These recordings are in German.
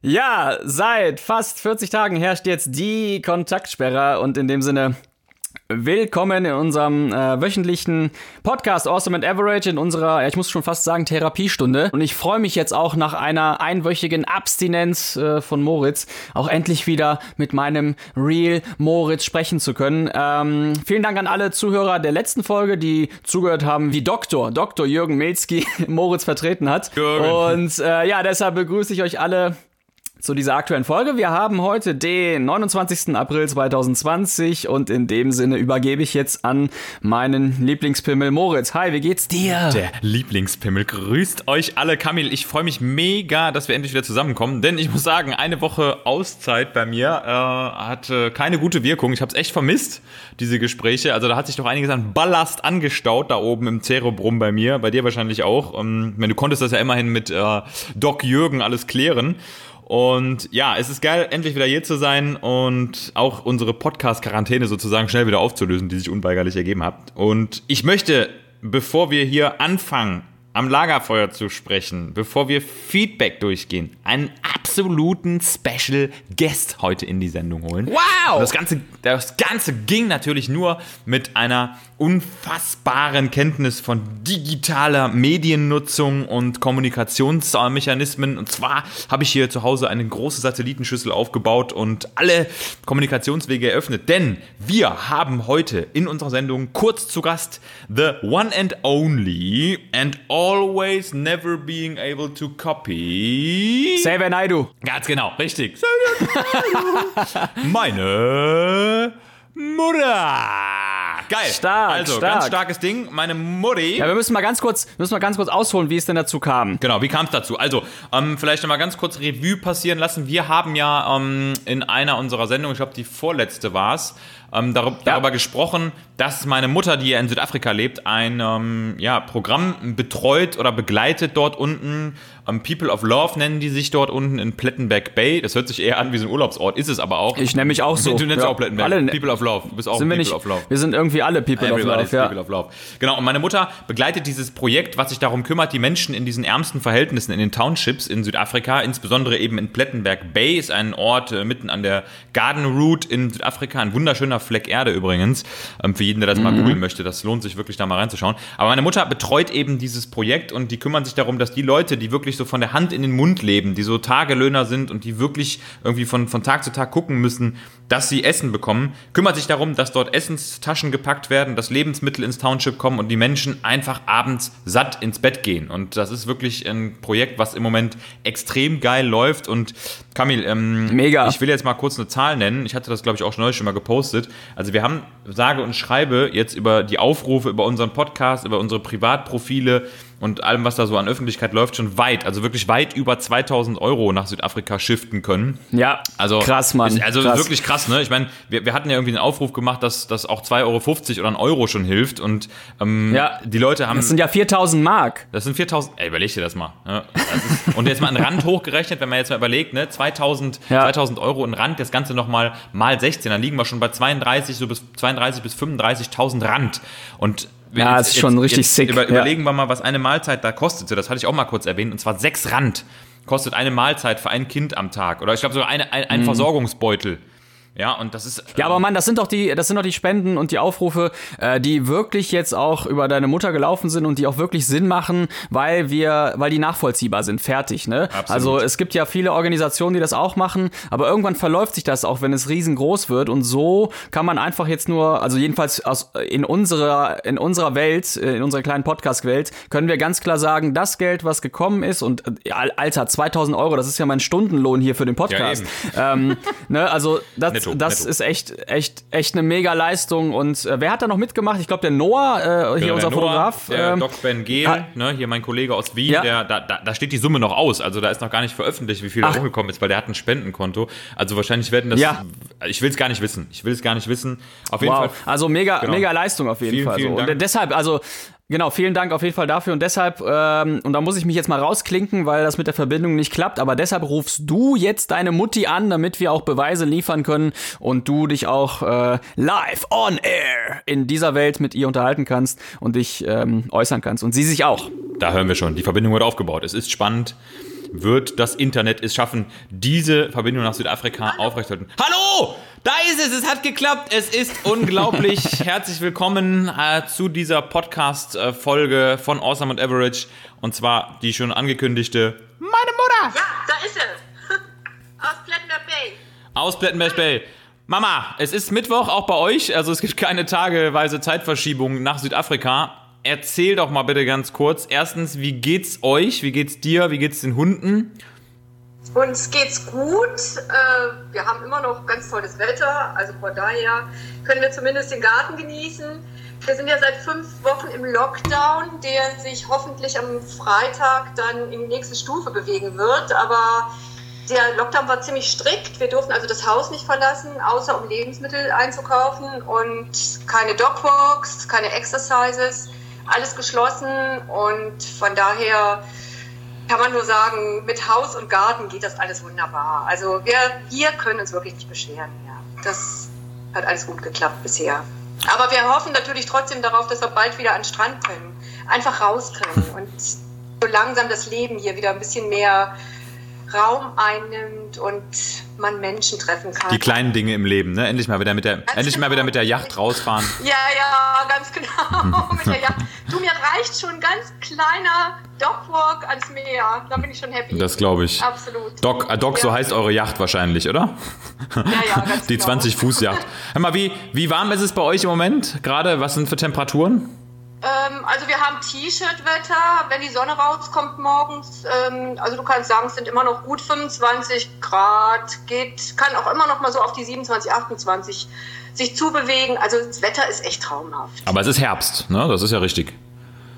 Ja, seit fast 40 Tagen herrscht jetzt die Kontaktsperre und in dem Sinne willkommen in unserem äh, wöchentlichen Podcast Awesome and Average in unserer, ja, ich muss schon fast sagen, Therapiestunde. Und ich freue mich jetzt auch nach einer einwöchigen Abstinenz äh, von Moritz auch endlich wieder mit meinem Real Moritz sprechen zu können. Ähm, vielen Dank an alle Zuhörer der letzten Folge, die zugehört haben, wie Doktor, Dr. Jürgen Milzki Moritz vertreten hat. Jürgen. Und äh, ja, deshalb begrüße ich euch alle zu dieser aktuellen Folge. Wir haben heute den 29. April 2020 und in dem Sinne übergebe ich jetzt an meinen Lieblingspimmel Moritz. Hi, wie geht's dir? Der Lieblingspimmel grüßt euch alle. Kamil, ich freue mich mega, dass wir endlich wieder zusammenkommen, denn ich muss sagen, eine Woche Auszeit bei mir äh, hatte keine gute Wirkung. Ich habe es echt vermisst, diese Gespräche. Also da hat sich doch einiges an Ballast angestaut da oben im Cerebrum bei mir, bei dir wahrscheinlich auch. Ähm, du konntest das ja immerhin mit äh, Doc Jürgen alles klären. Und ja, es ist geil, endlich wieder hier zu sein und auch unsere Podcast-Quarantäne sozusagen schnell wieder aufzulösen, die sich unweigerlich ergeben hat. Und ich möchte, bevor wir hier anfangen, am Lagerfeuer zu sprechen, bevor wir Feedback durchgehen, einen absoluten Special Guest heute in die Sendung holen. Wow! Und das Ganze, das Ganze ging natürlich nur mit einer unfassbaren Kenntnis von digitaler Mediennutzung und Kommunikationsmechanismen. Und zwar habe ich hier zu Hause eine große Satellitenschüssel aufgebaut und alle Kommunikationswege eröffnet. Denn wir haben heute in unserer Sendung kurz zu Gast The One and Only and Always Never Being Able to Copy. Xavier Naidu. Ganz genau, richtig. Meine Mutter. Geil. Stark, Also, stark. ganz starkes Ding. Meine Mutti. Ja, wir müssen mal ganz kurz, müssen mal ganz kurz ausholen, wie es denn dazu kam. Genau, wie kam es dazu? Also, ähm, vielleicht nochmal ganz kurz Revue passieren lassen. Wir haben ja ähm, in einer unserer Sendungen, ich glaube, die vorletzte war es, ähm, darüber, darüber gesprochen, dass meine Mutter, die ja in Südafrika lebt, ein ähm, ja, Programm betreut oder begleitet dort unten. Ähm, People of Love nennen die sich dort unten in Plettenberg Bay. Das hört sich eher an wie so ein Urlaubsort, ist es aber auch. Ich nenne mich auch so. Du nennst Ja, auch Plettenberg. alle- People of Love. Du bist auch Sind wir People nicht, of Love. wir sind irgendwie alle People of Love, ja. People of Love. Genau, und meine Mutter begleitet dieses Projekt, was sich darum kümmert, die Menschen in diesen ärmsten Verhältnissen in den Townships in Südafrika, insbesondere eben in Plettenberg Bay, ist ein Ort äh, mitten an der Garden Route in Südafrika, ein wunderschöner Fleck Erde übrigens. Ähm, für jeden, der das mal googeln möchte, das lohnt sich wirklich da mal reinzuschauen. Aber meine Mutter betreut eben dieses Projekt und die kümmern sich darum, dass die Leute, die wirklich so von der Hand in den Mund leben, die so Tagelöhner sind und die wirklich irgendwie von, von Tag zu Tag gucken müssen, dass sie Essen bekommen, kümmert sich darum, dass dort Essenstaschen gepackt werden, dass Lebensmittel ins Township kommen und die Menschen einfach abends satt ins Bett gehen. Und das ist wirklich ein Projekt, was im Moment extrem geil läuft. Und Kamil, ähm, Mega. ich will jetzt mal kurz eine Zahl nennen. Ich hatte das, glaube ich, auch schon neulich schon mal gepostet. Also wir haben, sage und schreibe, jetzt über die Aufrufe, über unseren Podcast, über unsere Privatprofile und allem, was da so an Öffentlichkeit läuft, schon weit, also wirklich weit über 2000 Euro nach Südafrika shiften können. Ja, Also krass, Mann. Ist, also krass. wirklich krass, ne? Ich meine, wir, wir hatten ja irgendwie einen Aufruf gemacht, dass, dass auch 2,50 Euro oder ein Euro schon hilft. Und ähm, Ja. die Leute haben. Das sind ja 4000 Mark. Das sind 4000. Ey, überleg dir das mal. Ja, das ist, und jetzt mal einen Rand hochgerechnet, wenn man jetzt mal überlegt, ne, 2000, Ja. 2000 Euro in Rand, das Ganze nochmal mal 16, dann liegen wir schon bei 32, so bis 32 bis 35.000 Rand. Und wenn Ja, das ist schon richtig jetzt sick, Über, ja. Überlegen wir mal, was eine Mahlzeit da kostete. Das hatte ich auch mal kurz erwähnt, und zwar 6 Rand kostet eine Mahlzeit für ein Kind am Tag. Oder ich glaube sogar eine, ein, Mhm. ein Versorgungsbeutel. Ja, und das ist. Ja, aber Mann, das sind doch die, das sind doch die Spenden und die Aufrufe, äh, die wirklich jetzt auch über deine Mutter gelaufen sind und die auch wirklich Sinn machen, weil wir, weil die nachvollziehbar sind, fertig, ne? Absolut. Also es gibt ja viele Organisationen, die das auch machen, aber irgendwann verläuft sich das auch, wenn es riesengroß wird und so kann man einfach jetzt nur, also jedenfalls aus, in unserer, in unserer Welt, äh, in unserer kleinen Podcast-Welt, können wir ganz klar sagen, das Geld, was gekommen ist und äh, Alter, 2000 Euro, das ist ja mein Stundenlohn hier für den Podcast. ähm, ne, also das, Netto, das netto. ist echt, echt, echt eine mega Leistung. Und äh, wer hat da noch mitgemacht? Ich glaube, der Noah, äh, hier Ja, unser der Noah, Fotograf. Der ähm, Doc Ben Gehl, ah. ne, hier mein Kollege aus Wien, Ja. der, da, da, da steht die Summe noch aus. Also da ist noch gar nicht veröffentlicht, wie viel da Ach. rumgekommen ist, weil der hat ein Spendenkonto. Also wahrscheinlich werden das. Ja. Ich will es gar nicht wissen. Ich will es gar nicht wissen. Auf jeden wow. Fall. Also mega, Genau. mega Leistung auf jeden Vielen, Fall. vielen so. Und deshalb, also Genau, vielen Dank auf jeden Fall dafür und deshalb, ähm, und da muss ich mich jetzt mal rausklinken, weil das mit der Verbindung nicht klappt, aber deshalb rufst du jetzt deine Mutti an, damit wir auch Beweise liefern können und du dich auch äh, live on air in dieser Welt mit ihr unterhalten kannst und dich ähm, äußern kannst und sie sich auch. Da hören wir schon. Die Verbindung wird aufgebaut. Es ist spannend. wird das Internet es schaffen, diese Verbindung nach Südafrika aufrechtzuerhalten. Hallo! Da ist es, es hat geklappt, es ist unglaublich. Herzlich willkommen äh, zu dieser Podcast-Folge von Awesome und Average. Und zwar die schon angekündigte Meine Mutter! Ja, da ist sie. Aus Plettenberg Bay. Aus Plettenberg Bay. Mama, es ist Mittwoch auch bei euch, also es gibt keine tageweise Zeitverschiebung nach Südafrika. Erzähl doch mal bitte ganz kurz. Erstens, wie geht's euch? Wie geht's dir? Wie geht's den Hunden? Uns geht's gut. Äh, wir haben immer noch ganz tolles Wetter. Also von daher können wir zumindest den Garten genießen. Wir sind ja seit fünf Wochen im Lockdown, der sich hoffentlich am Freitag dann in die nächste Stufe bewegen wird. Aber der Lockdown war ziemlich strikt. Wir durften also das Haus nicht verlassen, außer um Lebensmittel einzukaufen und keine Dogwalks, keine Exercises, alles geschlossen und von daher kann man nur sagen, mit Haus und Garten geht das alles wunderbar. Also wir, wir können uns wirklich nicht beschweren. Ja. Das hat alles gut geklappt bisher. Aber wir hoffen natürlich trotzdem darauf, dass wir bald wieder an den Strand können, einfach raus können und so langsam das Leben hier wieder ein bisschen mehr Raum einnimmt und man Menschen treffen kann. Die kleinen Dinge im Leben, ne? Endlich mal wieder mit der, endlich genau. mal wieder mit der Yacht rausfahren. Ja, ja, ganz genau. mit der Yacht. Du, mir reicht schon ein ganz kleiner Dogwalk ans Meer. Da bin ich schon happy. Das glaube ich. Absolut. Doc, äh, Doc, so heißt eure Yacht wahrscheinlich, oder? Ja, ja, ganz Die genau. 20-Fuß-Yacht. Hör mal, wie, wie warm ist es bei euch im Moment? Gerade, was sind für Temperaturen? Ähm, also wir haben T-Shirt-Wetter, wenn die Sonne rauskommt morgens. Ähm, also du kannst sagen, es sind immer noch gut 25 Grad, geht, kann auch immer noch mal so auf die 27, 28 sich zubewegen. Also das Wetter ist echt traumhaft. Aber es ist Herbst, ne? Das ist ja richtig.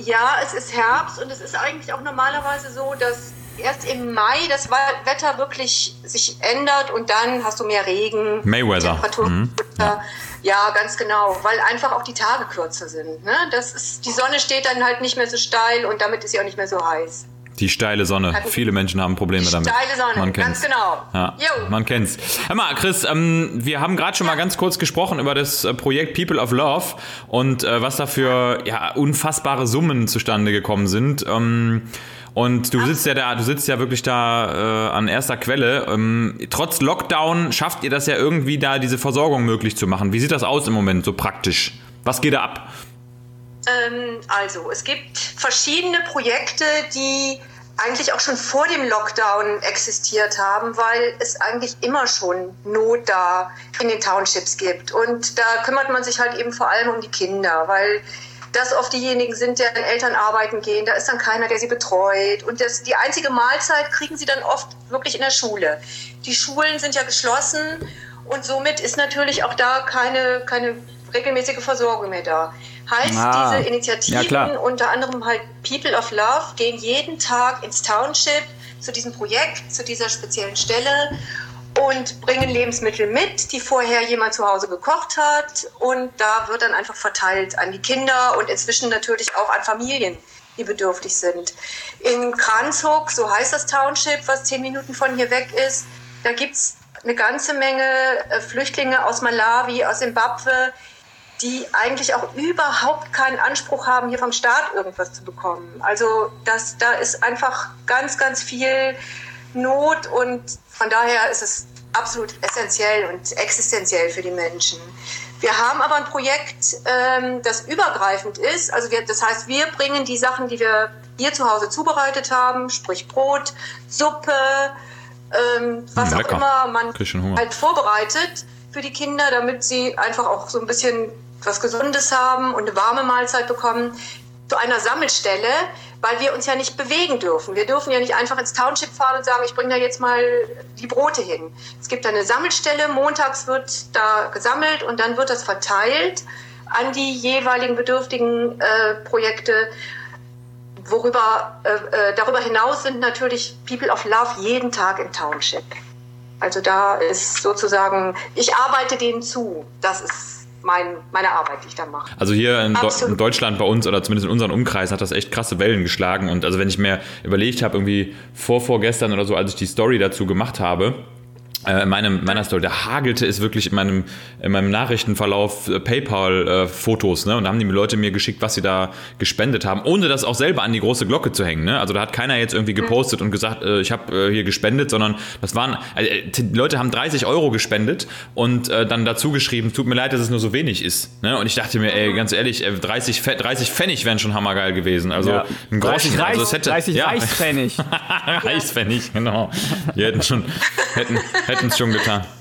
Ja, es ist Herbst und es ist eigentlich auch normalerweise so, dass erst im Mai das Wetter wirklich sich ändert und dann hast du mehr Regen. Mayweather. Temperatur. Mhm. Ja. ja, ganz genau, weil einfach auch die Tage kürzer sind. Ne? Das ist, die Sonne steht dann halt nicht mehr so steil und damit ist sie auch nicht mehr so heiß. Die steile Sonne. Viele Menschen haben Probleme Die damit. steile Sonne, man ganz kennt's. genau. Ja, man kennt's. Hör mal, Chris, ähm, wir haben gerade schon mal ganz kurz gesprochen über das äh, Projekt People of Love und äh, was da für ja, unfassbare Summen zustande gekommen sind. Ähm, und du sitzt ja da, du sitzt ja wirklich da äh, an erster Quelle. Ähm, trotz Lockdown schafft ihr das ja irgendwie da, diese Versorgung möglich zu machen. Wie sieht das aus im Moment so praktisch? Was geht da ab? Ähm, also, es gibt verschiedene Projekte, die eigentlich auch schon vor dem Lockdown existiert haben, weil es eigentlich immer schon Not da in den Townships gibt. Und da kümmert man sich halt eben vor allem um die Kinder, weil das oft diejenigen sind, deren Eltern arbeiten gehen. Da ist dann keiner, der sie betreut. Und das, die einzige Mahlzeit kriegen sie dann oft wirklich in der Schule. Die Schulen sind ja geschlossen und somit ist natürlich auch da keine, keine regelmäßige Versorgung mehr da. Heißt, Ah, diese ja, Initiativen, klar. unter anderem halt People of Love, gehen jeden Tag ins Township zu diesem Projekt, zu dieser speziellen Stelle und bringen Lebensmittel mit, die vorher jemand zu Hause gekocht hat. Und da wird dann einfach verteilt an die Kinder und inzwischen natürlich auch an Familien, die bedürftig sind. In Kranzhoek, so heißt das Township, was zehn Minuten von hier weg ist, da gibt es eine ganze Menge äh, Flüchtlinge aus Malawi, aus Simbabwe, die eigentlich auch überhaupt keinen Anspruch haben, hier vom Staat irgendwas zu bekommen. Also das, da ist einfach ganz, ganz viel Not und von daher ist es absolut essentiell und existenziell für die Menschen. Wir haben aber ein Projekt, ähm, das übergreifend ist. Also wir, das heißt, wir bringen die Sachen, die wir hier zu Hause zubereitet haben, sprich Brot, Suppe, ähm, was Hm, auch lecker. immer man halt vorbereitet für die Kinder, damit sie einfach auch so ein bisschen was Gesundes haben und eine warme Mahlzeit bekommen, zu einer Sammelstelle, weil wir uns ja nicht bewegen dürfen. Wir dürfen ja nicht einfach ins Township fahren und sagen, ich bringe da jetzt mal die Brote hin. Es gibt eine Sammelstelle, montags wird da gesammelt und dann wird das verteilt an die jeweiligen bedürftigen äh, Projekte. Worüber, äh, äh, darüber hinaus sind natürlich People of Love jeden Tag im Township. Also da ist sozusagen, ich arbeite denen zu. Das ist mein, meine Arbeit, die ich da mache. Also hier in, in Deutschland bei uns oder zumindest in unseren Umkreisen hat das echt krasse Wellen geschlagen. Und also wenn ich mir überlegt habe, irgendwie vor, vorgestern oder so, als ich die Story dazu gemacht habe, äh, in meinem, meiner Story, da hagelte es wirklich in meinem, in meinem Nachrichtenverlauf äh, PayPal-Fotos, ne? Und da haben die Leute mir geschickt, was sie da gespendet haben, ohne das auch selber an die große Glocke zu hängen, ne? Also da hat keiner jetzt irgendwie gepostet und gesagt, äh, ich habe äh, hier gespendet, sondern das waren, äh, die Leute haben 30 Euro gespendet und äh, dann dazu geschrieben, tut mir leid, dass es nur so wenig ist, ne? Und ich dachte mir, ey, ganz ehrlich, 30, 30 Pfennig wären schon hammergeil gewesen. Also Ja. ein Groschen, 30 also es hätte, 30 ja. Reichspfennig. Reichspfennig, genau. Die hätten schon, hätten, hätten es schon getan.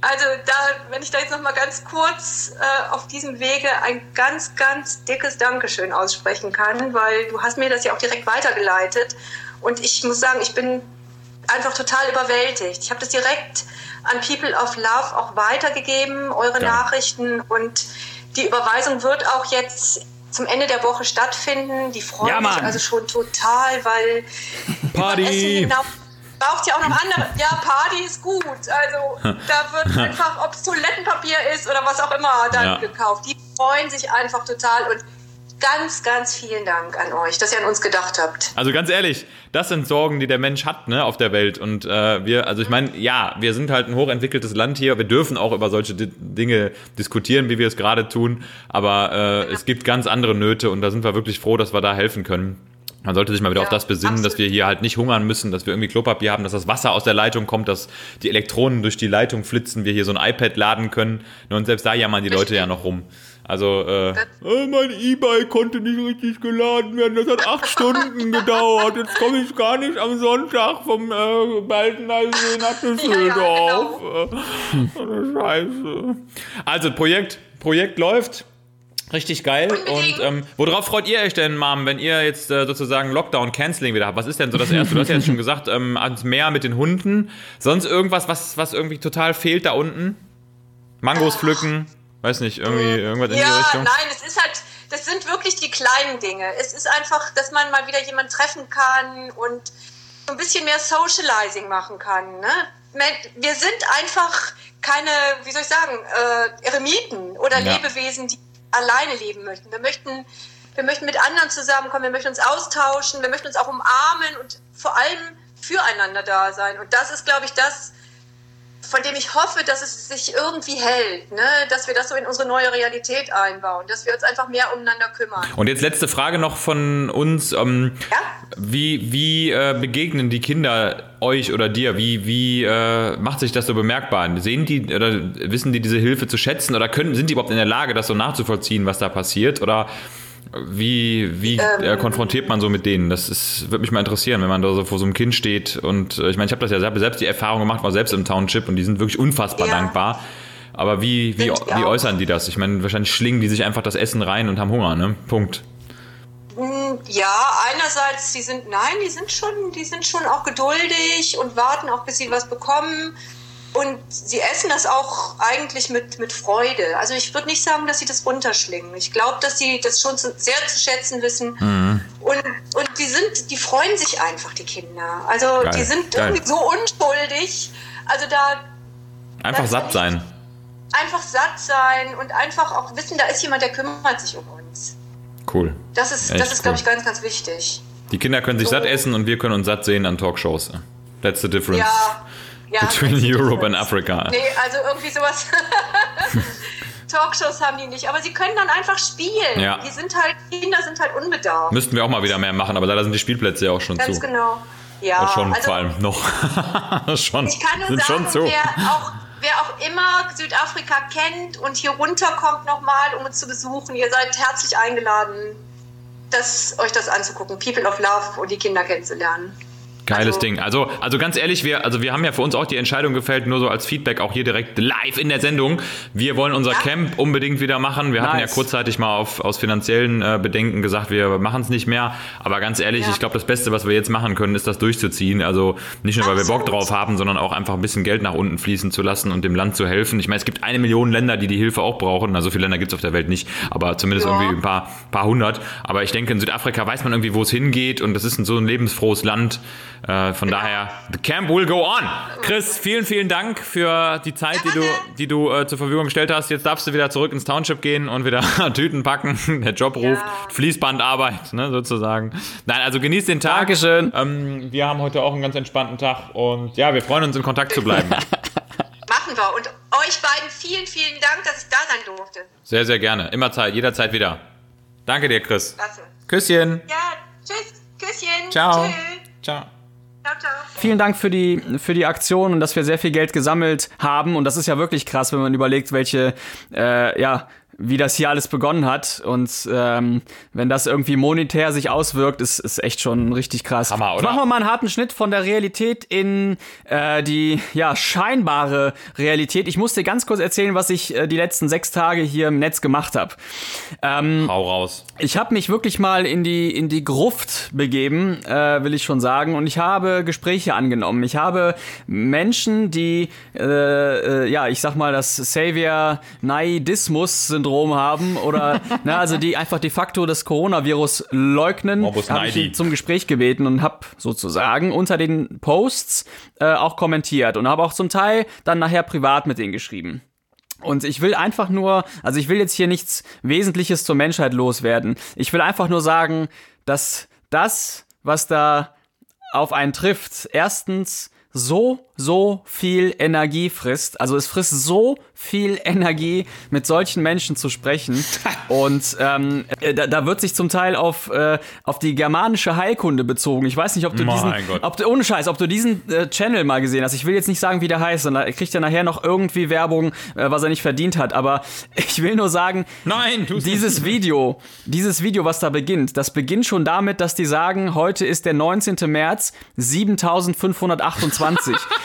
Also da, wenn ich da jetzt noch mal ganz kurz äh, auf diesem Wege ein ganz, ganz dickes Dankeschön aussprechen kann, weil du hast mir das ja auch direkt weitergeleitet und ich muss sagen, ich bin einfach total überwältigt. Ich habe das direkt an People of Love auch weitergegeben, eure Geil. Nachrichten und die Überweisung wird auch jetzt zum Ende der Woche stattfinden. Die freuen Ja, sich Mann. also schon total, weil Party! Genau braucht ja auch noch andere. Ja, Party ist gut. Also da wird einfach, ob es Toilettenpapier ist oder was auch immer, dann Ja. gekauft. Die freuen sich einfach total und ganz, ganz vielen Dank an euch, dass ihr an uns gedacht habt. Also ganz ehrlich, das sind Sorgen, die der Mensch hat, ne, auf der Welt. Und äh, wir, also ich meine, ja, wir sind halt ein hochentwickeltes Land hier. Wir dürfen auch über solche Di Dinge diskutieren, wie wir es gerade tun. Aber äh, es gibt ganz andere Nöte und da sind wir wirklich froh, dass wir da helfen können. Man sollte sich mal wieder Ja, auf das besinnen, dass absolut. wir hier halt nicht hungern müssen, dass wir irgendwie Klopapier haben, dass das Wasser aus der Leitung kommt, dass die Elektronen durch die Leitung flitzen, wir hier so ein iPad laden können. Und selbst da jammern die Leute ja noch rum. Also, äh, äh, mein E-Bike konnte nicht richtig geladen werden. Das hat acht Stunden gedauert. Jetzt komme ich gar nicht am Sonntag vom äh, Baldeneysee nach Düsseldorf. Äh, Scheiße. Also, Projekt, Projekt läuft. Richtig geil. Und ähm, worauf freut ihr euch denn, Mom, wenn ihr jetzt äh, sozusagen Lockdown-Canceling wieder habt? Was ist denn so das Erste? Du hast ja jetzt schon gesagt, ähm, ans Meer mit den Hunden. Sonst irgendwas, was, was irgendwie total fehlt da unten? Mangos pflücken? Weiß nicht, irgendwie irgendwas in die Ja, Richtung? nein, es ist halt, das sind wirklich die kleinen Dinge. Es ist einfach, dass man mal wieder jemanden treffen kann und so ein bisschen mehr Socializing machen kann. Ne? Wir sind einfach keine, wie soll ich sagen, äh, Eremiten oder Ja. Lebewesen, die alleine leben möchten. Wir möchten, wir möchten mit anderen zusammenkommen, wir möchten uns austauschen, wir möchten uns auch umarmen und vor allem füreinander da sein. Und das ist, glaube ich, das, von dem ich hoffe, dass es sich irgendwie hält, ne? dass wir das so in unsere neue Realität einbauen, dass wir uns einfach mehr umeinander kümmern. Und jetzt letzte Frage noch von uns. Ähm, Ja? Wie, wie äh, begegnen die Kinder euch oder dir? Wie, wie äh, macht sich das so bemerkbar? Sehen die oder wissen die diese Hilfe zu schätzen oder können, sind die überhaupt in der Lage, das so nachzuvollziehen, was da passiert? Oder wie, wie äh, konfrontiert man so mit denen? Das ist, würde mich mal interessieren, wenn man da so vor so einem Kind steht. Und äh, ich meine, ich habe das ja selbst die Erfahrung gemacht, war selbst im Township und die sind wirklich unfassbar Ja. dankbar. Aber wie, wie, Sind wie äußern die das? Ich meine, wahrscheinlich schlingen die sich einfach das Essen rein und haben Hunger, ne? Punkt. Hm, Ja, einerseits, die sind, nein, die sind schon, die sind schon auch geduldig und warten auch, bis sie was bekommen. Und sie essen das auch eigentlich mit, mit Freude. Also ich würde nicht sagen, dass sie das runterschlingen. Ich glaube, dass sie das schon zu, sehr zu schätzen wissen. Und, und die sind, die freuen sich einfach, die Kinder. Also Geil, die sind geil. irgendwie so unschuldig. Also da Einfach satt sein. einfach satt sein und einfach auch wissen, da ist jemand, der kümmert sich um uns. Cool. Das ist, Echt das ist, glaube ich, cool. ganz, ganz wichtig. Die Kinder können sich So. satt essen und wir können uns satt sehen an Talkshows. That's the difference Ja, ja. between Europe and. Africa. Nee, also irgendwie sowas. Talkshows haben die nicht, aber sie können dann einfach spielen. Ja. Die sind halt, Kinder sind halt unbedarft. Müssten wir auch mal wieder mehr machen, aber leider sind die Spielplätze ja auch schon Ganz zu. genau. Ja, Und schon also vor allem noch. schon. ich kann nur sind sagen, schon zu. wer auch, wer auch immer Südafrika kennt und hier runterkommt nochmal, um uns zu besuchen, ihr seid herzlich eingeladen, das, euch das anzugucken. People of Love und die Kinder kennenzulernen. Geiles Also- Ding. Also, also ganz ehrlich, wir, also wir haben ja für uns auch die Entscheidung gefällt, nur so als Feedback auch hier direkt live in der Sendung. Wir wollen unser Ja. Camp unbedingt wieder machen. Wir hatten ja Nice. kurzzeitig mal auf, aus finanziellen äh, Bedenken gesagt, wir machen es nicht mehr. Aber ganz ehrlich, Ja. ich glaube, das Beste, was wir jetzt machen können, ist das durchzuziehen. Also nicht nur, weil wir Bock Absolut. drauf haben, sondern auch einfach ein bisschen Geld nach unten fließen zu lassen und dem Land zu helfen. Ich meine, es gibt eine Million Länder, die die Hilfe auch brauchen. Also so viele Länder gibt es auf der Welt nicht, aber zumindest Ja. irgendwie ein paar, paar hundert. Aber ich denke, in Südafrika weiß man irgendwie, wo es hingeht und das ist ein, so ein lebensfrohes Land. Äh, von daher, the camp will go on. Chris, vielen, vielen Dank für die Zeit, die du, die du äh, zur Verfügung gestellt hast. Jetzt darfst du wieder zurück ins Township gehen und wieder Tüten packen. Der Job ruft, Fließbandarbeit, ne, sozusagen. Nein, also genieß den Tag. Dankeschön. Ähm, wir haben heute auch einen ganz entspannten Tag und ja, wir freuen uns in Kontakt zu bleiben. Machen wir. Und euch beiden vielen, vielen Dank, dass ich da sein durfte. Sehr, sehr gerne. Immer Zeit, jederzeit wieder. Danke dir, Chris. Klasse. Küsschen. Ja, tschüss. Küsschen. Ciao. Tschüss. Ciao. Vielen Dank für die, für die Aktion und dass wir sehr viel Geld gesammelt haben. Und das ist ja wirklich krass, wenn man überlegt, welche, äh, ja, wie das hier alles begonnen hat. Und ähm, wenn das irgendwie monetär sich auswirkt, ist, ist echt schon richtig krass. Hammer, oder? Machen wir mal einen harten Schnitt von der Realität in äh, die ja, scheinbare Realität. Ich muss dir ganz kurz erzählen, was ich äh, die letzten sechs Tage hier im Netz gemacht habe. Ähm, Hau raus. ich habe mich wirklich mal in die, in die Gruft begeben, äh, will ich schon sagen. Und ich habe Gespräche angenommen. Ich habe Menschen, die, äh, äh, ja, ich sag mal, das Savior-Naidismus-Syndrom haben oder, na, also die einfach de facto das Coronavirus leugnen, habe ich zum Gespräch gebeten und habe sozusagen unter den Posts äh, auch kommentiert und habe auch zum Teil dann nachher privat mit denen geschrieben. Und ich will einfach nur, also ich will jetzt hier nichts Wesentliches zur Menschheit loswerden. Ich will einfach nur sagen, dass das, was da auf einen trifft, erstens so, so viel Energie frisst. Also es frisst so viel Energie, mit solchen Menschen zu sprechen. Und ähm, äh, da, da wird sich zum Teil auf, äh, auf die germanische Heilkunde bezogen. Ich weiß nicht, ob du Mein diesen, Gott. ob du, ohne Scheiß, ob du diesen äh, Channel mal gesehen hast. Ich will jetzt nicht sagen, wie der heißt, sondern er kriegt ja nachher noch irgendwie Werbung, äh, was er nicht verdient hat. Aber ich will nur sagen, Nein, dieses Video, dieses Video, was da beginnt, das beginnt schon damit, dass die sagen, heute ist der 19. März, 7528.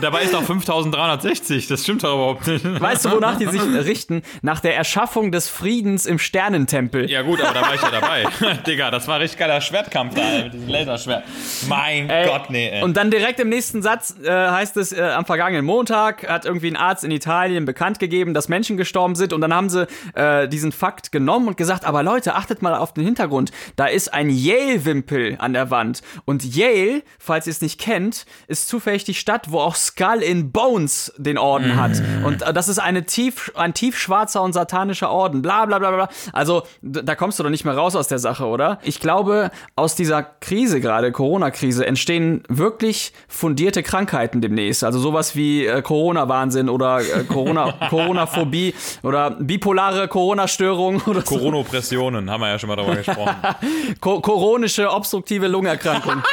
dabei ist auch 5360. Das stimmt doch überhaupt nicht. weißt du, wonach die sich richten? Nach der Erschaffung des Friedens im Sternentempel. Ja gut, aber da war ich ja dabei. Digga, das war richtig geiler Schwertkampf da, mit diesem Laserschwert. Mein Ey, Gott, nee, ey. Und dann direkt im nächsten Satz äh, heißt es, äh, am vergangenen Montag hat irgendwie ein Arzt in Italien bekannt gegeben, dass Menschen gestorben sind. Und dann haben sie äh, diesen Fakt genommen und gesagt, aber Leute, achtet mal auf den Hintergrund. Da ist ein Yale-Wimpel an der Wand. Und Yale, falls ihr es nicht kennt, ist zufällig die Stadt, wo auch Skull in Bones den Orden hat. Und äh, das ist eine tief, ein tiefschwarzer und satanischer Orden. Bla bla bla bla. Also da kommst du doch nicht mehr raus aus der Sache, oder? Ich glaube, aus dieser Krise gerade, Corona-Krise, entstehen wirklich fundierte Krankheiten demnächst. Also sowas wie äh, Corona-Wahnsinn oder äh, Corona, Corona-Phobie oder bipolare Corona-Störung oder so. Coronopressionen, haben wir ja schon mal darüber gesprochen. Ko koronische obstruktive Lungenerkrankung.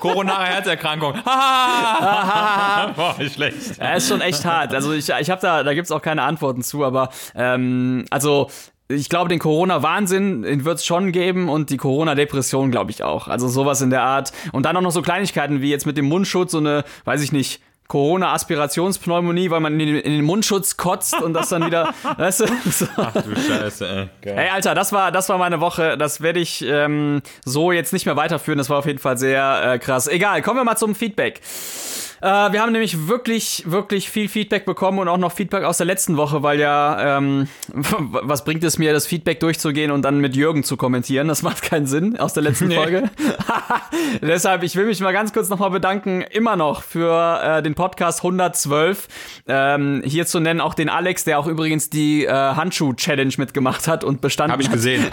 Koronare Herzerkrankung. Boah, nicht schlecht. Ja, ist schon echt hart. Also ich, ich habe da, da gibt's auch keine Antworten zu, aber ähm, also ich glaube, den Corona-Wahnsinn den wird's schon geben und die Corona-Depression glaube ich auch. Also sowas in der Art. Und dann auch noch so Kleinigkeiten wie jetzt mit dem Mundschutz, so eine, weiß ich nicht, Corona-Aspirationspneumonie, weil man in den, in den Mundschutz kotzt und das dann wieder, weißt du? So. Du Scheiße, ey. Geil. Ey, Alter, das war, das war meine Woche. Das werde ich ähm, so jetzt nicht mehr weiterführen. Das war auf jeden Fall sehr äh, krass. Egal, kommen wir mal zum Feedback. Äh, wir haben nämlich wirklich, wirklich viel Feedback bekommen und auch noch Feedback aus der letzten Woche, weil ja, ähm, was bringt es mir, das Feedback durchzugehen und dann mit Jürgen zu kommentieren? Das macht keinen Sinn aus der letzten Nee. Folge. Deshalb, ich will mich mal ganz kurz nochmal bedanken, immer noch für äh, den Podcast 112. Ähm, hier zu nennen auch den Alex, der auch übrigens die äh, Handschuh-Challenge mitgemacht hat und bestanden Hab ich hat. gesehen.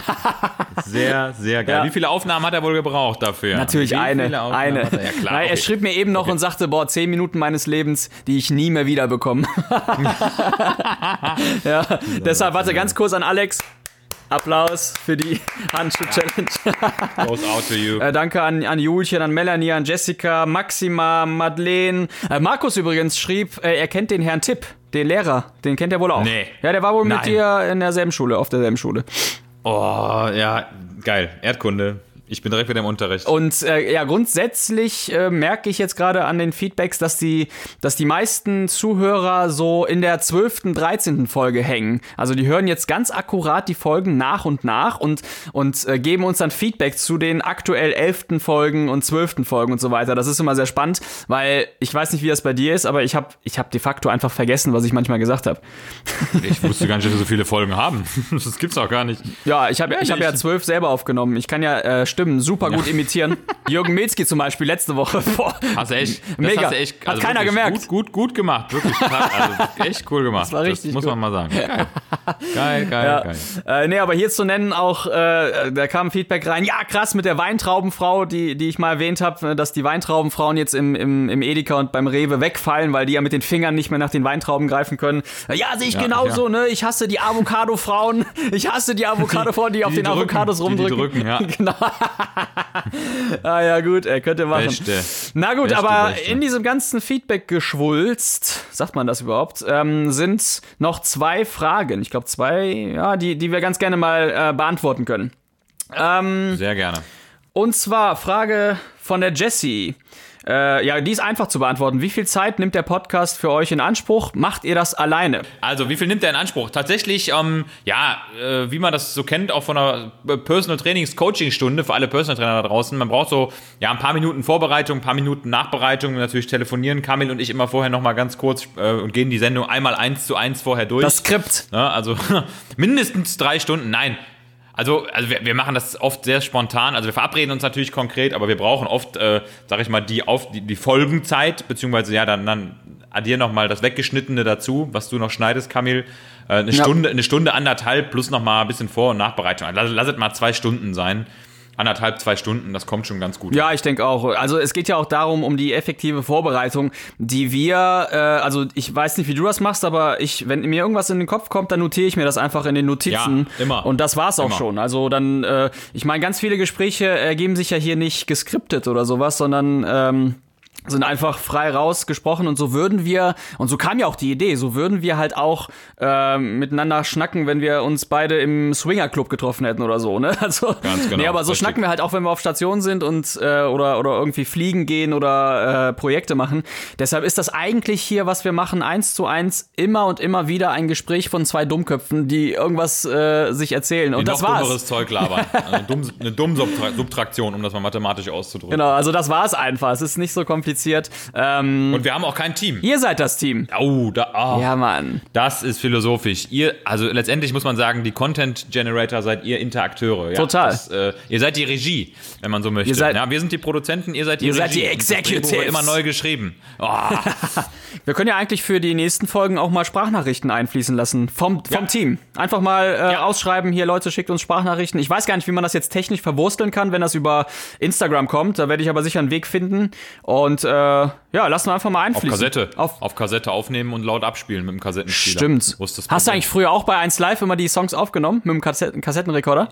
Sehr, sehr geil. Ja. Wie viele Aufnahmen hat er wohl gebraucht dafür? Natürlich Wie eine. eine. Hat er? Ja, klar. Er okay. schrieb mir eben noch und sagte, boah, zehn Minuten meines Lebens, die ich nie mehr wieder bekomme. ja, deshalb, warte, ganz kurz an Alex. Applaus für die Handschuh-Challenge. Goes out to you. Äh, danke an, an Julchen, an Melanie, an Jessica, Maxima, Madeleine. Äh, Markus übrigens schrieb, äh, er kennt den Herrn Tipp, den Lehrer. Den kennt er wohl auch. Nee. Ja, der war wohl mit Nein. dir in derselben Schule, auf derselben Schule. Oh, ja, geil. Erdkunde. Ich bin direkt wieder im Unterricht. Und äh, ja, grundsätzlich äh, merke ich jetzt gerade an den Feedbacks, dass die, dass die meisten Zuhörer so in der 12., 13. Folge hängen. Also die hören jetzt ganz akkurat die Folgen nach und nach und, und äh, geben uns dann Feedback zu den aktuell 11. Folgen und 12. Folgen und so weiter. Das ist immer sehr spannend, weil ich weiß nicht, wie das bei dir ist, aber ich habe ich hab de facto einfach vergessen, was ich manchmal gesagt habe. Ich wusste gar nicht, dass wir so viele Folgen haben. Das gibt's auch gar nicht. Ja, ich habe ich hab ja zwölf selber aufgenommen. Ich kann ja äh, Stimmen super gut imitieren. Jürgen Milzki zum Beispiel letzte Woche. Boah, Hast du echt, das Mega. Hast du echt, Hat keiner gemerkt. Gut, gut, gut gemacht, wirklich. total, Also echt cool gemacht. Das war richtig muss gut. man mal sagen. Geil, geil, geil. Ja. geil. Äh, nee, aber hier zu nennen auch, äh, da kam Feedback rein, ja krass mit der Weintraubenfrau, die, die ich mal erwähnt habe, dass die Weintraubenfrauen jetzt im, im, im Edeka und beim Rewe wegfallen, weil die ja mit den Fingern nicht mehr nach den Weintrauben greifen können. Äh, Ja, sehe ich Ja, genauso, ja. ne? Ich hasse die Avocado-Frauen. Ich hasse die Avocado-Frauen, die, auf den drücken, Avocados die, die rumdrücken. drücken, ja. genau. ah ja, gut, er könnte machen. Beste. Na gut, Beste, aber beste. in diesem ganzen Feedback-Geschwulst, sagt man das überhaupt, ähm, sind noch zwei Fragen. Ich glaube zwei, ja, die, die wir ganz gerne mal äh, beantworten können. Ähm, Sehr gerne. und zwar Frage von der Jessie. Äh, ja, die ist einfach zu beantworten. Wie viel Zeit nimmt der Podcast für euch in Anspruch? Macht ihr das alleine? Also, wie viel nimmt er in Anspruch? Tatsächlich, ähm, ja, äh, wie man das so kennt, auch von einer äh, Personal Trainings Coaching Stunde für alle Personal Trainer da draußen. Man braucht so, ja, ein paar Minuten Vorbereitung, ein paar Minuten Nachbereitung, natürlich telefonieren Kamil und ich immer vorher nochmal ganz kurz äh, und gehen die Sendung einmal eins zu eins vorher durch. Das Skript. Ne, also mindestens drei Stunden. Nein. Also, also wir, wir machen das oft sehr spontan. Also wir verabreden uns natürlich konkret, aber wir brauchen oft, äh, sag ich mal, die, auf, die, die Folgenzeit, beziehungsweise ja, dann, dann addier nochmal das Weggeschnittene dazu, was du noch schneidest, Kamil. Äh, eine, Ja. Stunde, eine Stunde, anderthalb plus nochmal ein bisschen Vor- und Nachbereitung. Lass, lass es mal zwei Stunden sein. Anderthalb, zwei Stunden, das kommt schon ganz gut. Ja, ich denke auch. Also es geht ja auch darum, um die effektive Vorbereitung, die wir, äh, also ich weiß nicht, wie du das machst, aber ich, wenn mir irgendwas in den Kopf kommt, dann notiere ich mir das einfach in den Notizen. Ja, immer. Und das war's auch Immer. schon. Also dann, äh, ich meine, ganz viele Gespräche ergeben sich ja hier nicht geskriptet oder sowas, sondern ähm, sind einfach frei rausgesprochen und so würden wir, und so kam ja auch die Idee, so würden wir halt auch ähm, miteinander schnacken, wenn wir uns beide im Swinger-Club getroffen hätten oder so, ne? Also, Ganz genau, nee, aber so richtig. schnacken wir halt auch, wenn wir auf Station sind und äh, oder, oder irgendwie fliegen gehen oder äh, Projekte machen. Deshalb ist das eigentlich hier, was wir machen, eins zu eins immer und immer wieder ein Gespräch von zwei Dummköpfen, die irgendwas äh, sich erzählen. Und Die das noch war's. dummeres Zeug labern. Also eine dumm- eine dumme Subtra- Subtraktion, um das mal mathematisch auszudrücken. Genau, also das war's einfach. Es ist nicht so kompliziert. Ähm, Und wir haben auch kein Team. ihr seid das Team. Oh, da, ah. Ja, Mann. Das ist philosophisch. Ihr, also letztendlich muss man sagen, die Content Generator seid ihr Interakteure. Ja? Total. Das, äh, ihr seid die Regie, wenn man so möchte. Ihr seid- ja, wir sind die Produzenten, ihr seid die Ihr Regie. seid die das Executives. wird immer neu geschrieben. Oh, Wir können ja eigentlich für die nächsten Folgen auch mal Sprachnachrichten einfließen lassen. Vom, vom Ja. Team. Einfach mal äh, ausschreiben, hier Leute, schickt uns Sprachnachrichten. Ich weiß gar nicht, wie man das jetzt technisch verwursteln kann, wenn das über Instagram kommt. Da werde ich aber sicher einen Weg finden. Und äh, ja, lassen wir einfach mal auf einfließen. Kassette. Auf, Auf Kassette aufnehmen und laut abspielen mit dem Kassettenspieler. Stimmt. Hast du eigentlich früher auch bei 1 Live immer die Songs aufgenommen mit dem Kassetten Kassettenrekorder?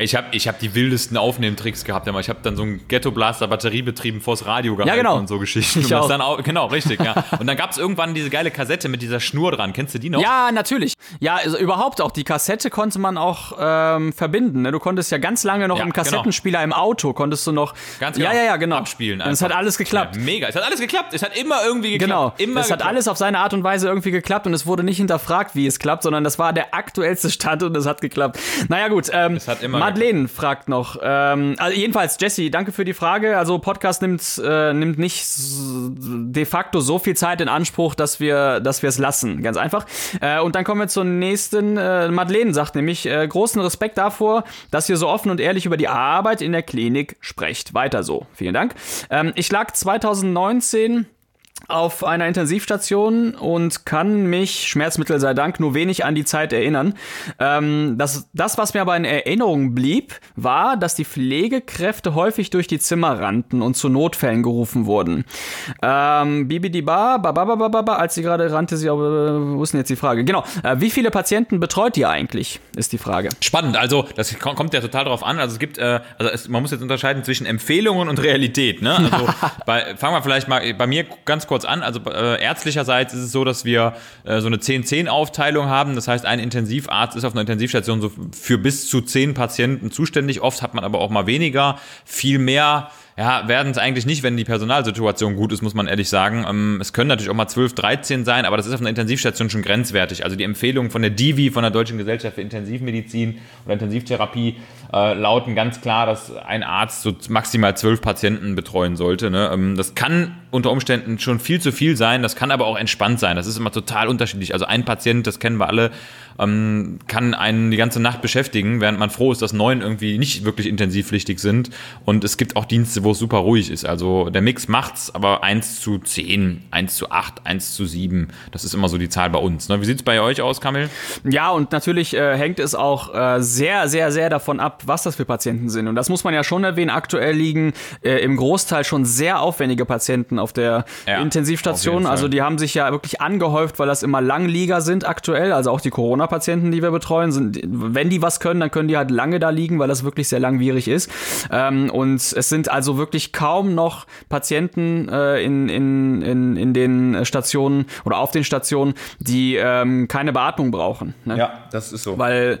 Ich habe ich hab die wildesten Aufnehmtricks gehabt. aber Ich habe dann so einen Ghetto-Blaster batteriebetrieben vors Radio gehalten genau. und so Geschichten. Ich und auch. Dann auch, genau, richtig, ja. Und dann gab es irgendwann diese geile Kassette mit dieser Schnur dran. Kennst du die noch? Ja, natürlich. Ja, also überhaupt auch. Die Kassette konnte man auch ähm, verbinden. Ne? Du konntest ja ganz lange noch Ja, im Kassettenspieler im Auto, konntest du noch. Ganz genau. Ja, ja, ja, genau. Abspielen Und es hat alles geklappt. Ja, mega. Es hat alles geklappt. Es hat immer irgendwie geklappt. Genau, Immer es hat geklappt. alles auf seine Art und Weise irgendwie geklappt und es wurde nicht hinterfragt, wie es klappt, sondern das war der aktuellste Stand und es hat geklappt. Naja gut, ähm, Es hat immer Madeleine fragt noch, ähm, also jedenfalls Jesse, danke für die Frage. Also Podcast nimmt, äh, nimmt nicht de facto so viel Zeit in Anspruch, dass wir dass wir es lassen, ganz einfach. Äh, und dann kommen wir zur nächsten. Äh, Madeleine sagt nämlich, äh, großen Respekt davor, dass ihr so offen und ehrlich über die Arbeit in der Klinik sprecht. Weiter so. Vielen Dank. Ähm, ich lag 2019 auf einer Intensivstation und kann mich, Schmerzmittel sei Dank, nur wenig an die Zeit erinnern. Ähm, das, das, was mir aber in Erinnerung blieb, war, dass die Pflegekräfte häufig durch die Zimmer rannten und zu Notfällen gerufen wurden. Ähm, Bibidiba, bababababa, als sie gerade rannte, sie aber, wo ist denn jetzt die Frage? Genau, äh, wie viele Patienten betreut ihr eigentlich, ist die Frage. Spannend, also das ko- kommt ja total drauf an. Also es gibt, äh, also es, man muss jetzt unterscheiden zwischen Empfehlungen und Realität. Ne? Also bei, fangen wir vielleicht mal bei mir ganz kurz an. Also äh, ärztlicherseits ist es so, dass wir äh, so eine 10-10-Aufteilung haben. Das heißt, ein Intensivarzt ist auf einer Intensivstation so für bis zu 10 Patienten zuständig. Oft hat man aber auch mal weniger. Viel mehr ja, werden es eigentlich nicht, wenn die Personalsituation gut ist, muss man ehrlich sagen. Ähm, es können natürlich auch mal 12, 13 sein, aber das ist auf einer Intensivstation schon grenzwertig. Also die Empfehlung von der DIVI, von der Deutschen Gesellschaft für Intensivmedizin oder Intensivtherapie, äh, lauten ganz klar, dass ein Arzt so maximal zwölf Patienten betreuen sollte. Ne? Ähm, das kann unter Umständen schon viel zu viel sein, das kann aber auch entspannt sein. Das ist immer total unterschiedlich. Also ein Patient, das kennen wir alle, ähm, kann einen die ganze Nacht beschäftigen, während man froh ist, dass neun irgendwie nicht wirklich intensivpflichtig sind. Und es gibt auch Dienste, wo es super ruhig ist. Also der Mix macht's, aber 1 zu 10, 1 zu 8, 1 zu 7, das ist immer so die Zahl bei uns. Ne? Wie sieht's bei euch aus, Kamil? Ja, und natürlich äh, hängt es auch äh, sehr, sehr, sehr davon ab, was das für Patienten sind. Und das muss man ja schon erwähnen. Aktuell liegen äh, im Großteil schon sehr aufwendige Patienten auf der ja, Intensivstation. Auf also die haben sich ja wirklich angehäuft, weil das immer Langlieger sind aktuell. Also auch die Corona-Patienten, die wir betreuen, sind, wenn die was können, dann können die halt lange da liegen, weil das wirklich sehr langwierig ist. Ähm, und es sind also wirklich kaum noch Patienten äh, in, in, in, in den Stationen oder auf den Stationen, die ähm, keine Beatmung brauchen. Ne? Ja, das ist so. Weil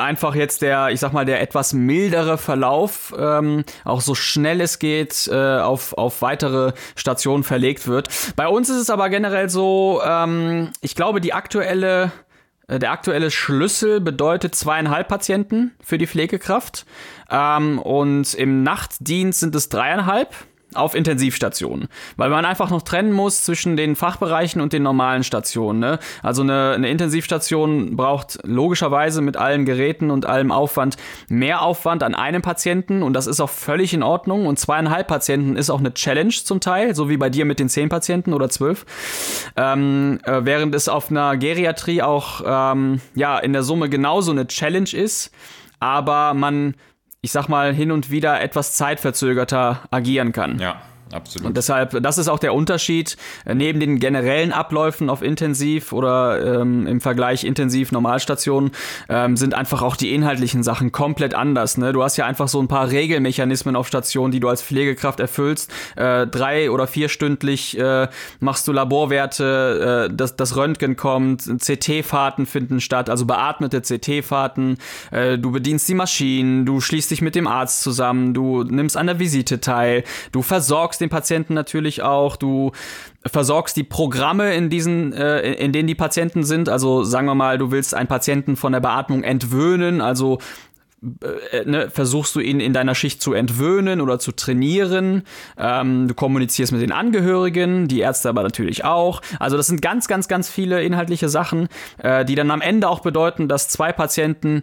einfach jetzt der, ich sag mal, der etwas mildere Verlauf ähm, auch so schnell es geht äh, auf, auf weitere Stationen verlegt wird. Bei uns ist es aber generell so, ähm, ich glaube, die aktuelle äh, der aktuelle Schlüssel bedeutet zweieinhalb Patienten für die Pflegekraft. Ähm, und im Nachtdienst sind es dreieinhalb auf Intensivstationen, weil man einfach noch trennen muss zwischen den Fachbereichen und den normalen Stationen. Ne? Also eine, eine Intensivstation braucht logischerweise mit allen Geräten und allem Aufwand mehr Aufwand an einem Patienten und das ist auch völlig in Ordnung und zweieinhalb Patienten ist auch eine Challenge zum Teil, so wie bei dir mit den zehn Patienten oder zwölf, ähm, äh, während es auf einer Geriatrie auch ähm, ja in der Summe genauso eine Challenge ist, aber man ich sag mal, hin und wieder etwas zeitverzögerter agieren kann. Ja. Absolut. Und deshalb, das ist auch der Unterschied äh, neben den generellen Abläufen auf Intensiv oder ähm, im Vergleich Intensiv-Normalstationen ähm, sind einfach auch die inhaltlichen Sachen komplett anders. Ne? Du hast ja einfach so ein paar Regelmechanismen auf Stationen, die du als Pflegekraft erfüllst. Äh, drei oder vierstündlich äh, machst du Laborwerte, äh, das, das Röntgen kommt, CT-Fahrten finden statt, also beatmete CT-Fahrten. Äh, du bedienst die Maschinen, du schließt dich mit dem Arzt zusammen, du nimmst an der Visite teil, du versorgst den Patienten natürlich auch, du versorgst die Programme in diesen, äh, in denen die Patienten sind. Also sagen wir mal, du willst einen Patienten von der Beatmung entwöhnen, also äh, Ne, versuchst du ihn in deiner Schicht zu entwöhnen oder zu trainieren. Ähm, du kommunizierst mit den Angehörigen, die Ärzte aber natürlich auch. Also das sind ganz, ganz, ganz viele inhaltliche Sachen, äh, die dann am Ende auch bedeuten, dass zwei Patienten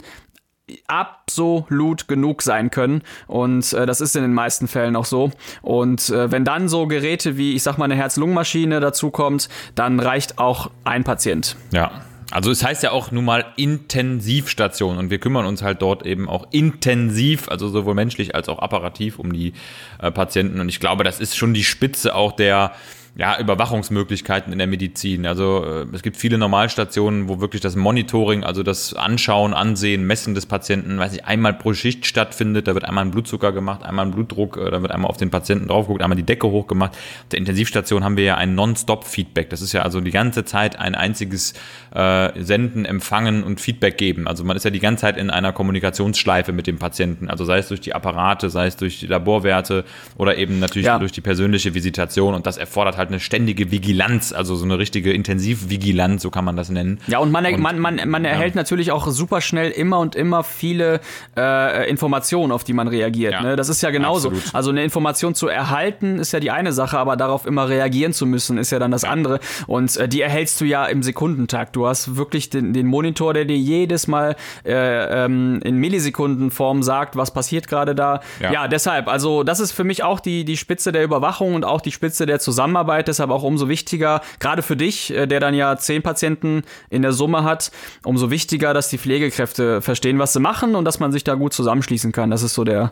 absolut genug sein können. Und äh, das ist in den meisten Fällen auch so. Und äh, wenn dann so Geräte wie, ich sag mal, eine Herz-Lungen-Maschine dazu kommt, dann reicht auch ein Patient. Ja. Also es heißt ja auch nun mal Intensivstation und wir kümmern uns halt dort eben auch intensiv, also sowohl menschlich als auch apparativ um die äh, Patienten und ich glaube, das ist schon die Spitze auch der ja, Überwachungsmöglichkeiten in der Medizin. Also äh, es gibt viele Normalstationen, wo wirklich das Monitoring, also das Anschauen, Ansehen, Messen des Patienten, weiß ich, einmal pro Schicht stattfindet. Da wird einmal ein Blutzucker gemacht, einmal ein Blutdruck, äh, da wird einmal auf den Patienten drauf geguckt, einmal die Decke hochgemacht. Auf der Intensivstation haben wir ja ein Non-Stop-Feedback. Das ist ja also die ganze Zeit ein einziges äh, Senden, Empfangen und Feedback geben. Also man ist ja die ganze Zeit in einer Kommunikationsschleife mit dem Patienten. Also sei es durch die Apparate, sei es durch die Laborwerte oder eben natürlich ja. durch die persönliche Visitation. Und das erfordert halt eine ständige Vigilanz, also so eine richtige Intensivvigilanz, so kann man das nennen. Ja, und man, und, man, man, man ja. erhält natürlich auch super schnell immer und immer viele äh, Informationen, auf die man reagiert. Ja, ne? Das ist ja genauso. Absolut. Also eine Information zu erhalten ist ja die eine Sache, aber darauf immer reagieren zu müssen, ist ja dann das andere. Und äh, die erhältst du ja im Sekundentakt. Du hast wirklich den, den Monitor, der dir jedes Mal äh, ähm, in Millisekundenform sagt, was passiert gerade da. Ja. ja, deshalb, also das ist für mich auch die, die Spitze der Überwachung und auch die Spitze der Zusammenarbeit Arbeit, deshalb auch umso wichtiger, gerade für dich, äh, der dann ja zehn Patienten in der Summe hat, umso wichtiger, dass die Pflegekräfte verstehen, was sie machen und dass man sich da gut zusammenschließen kann. Das ist so der,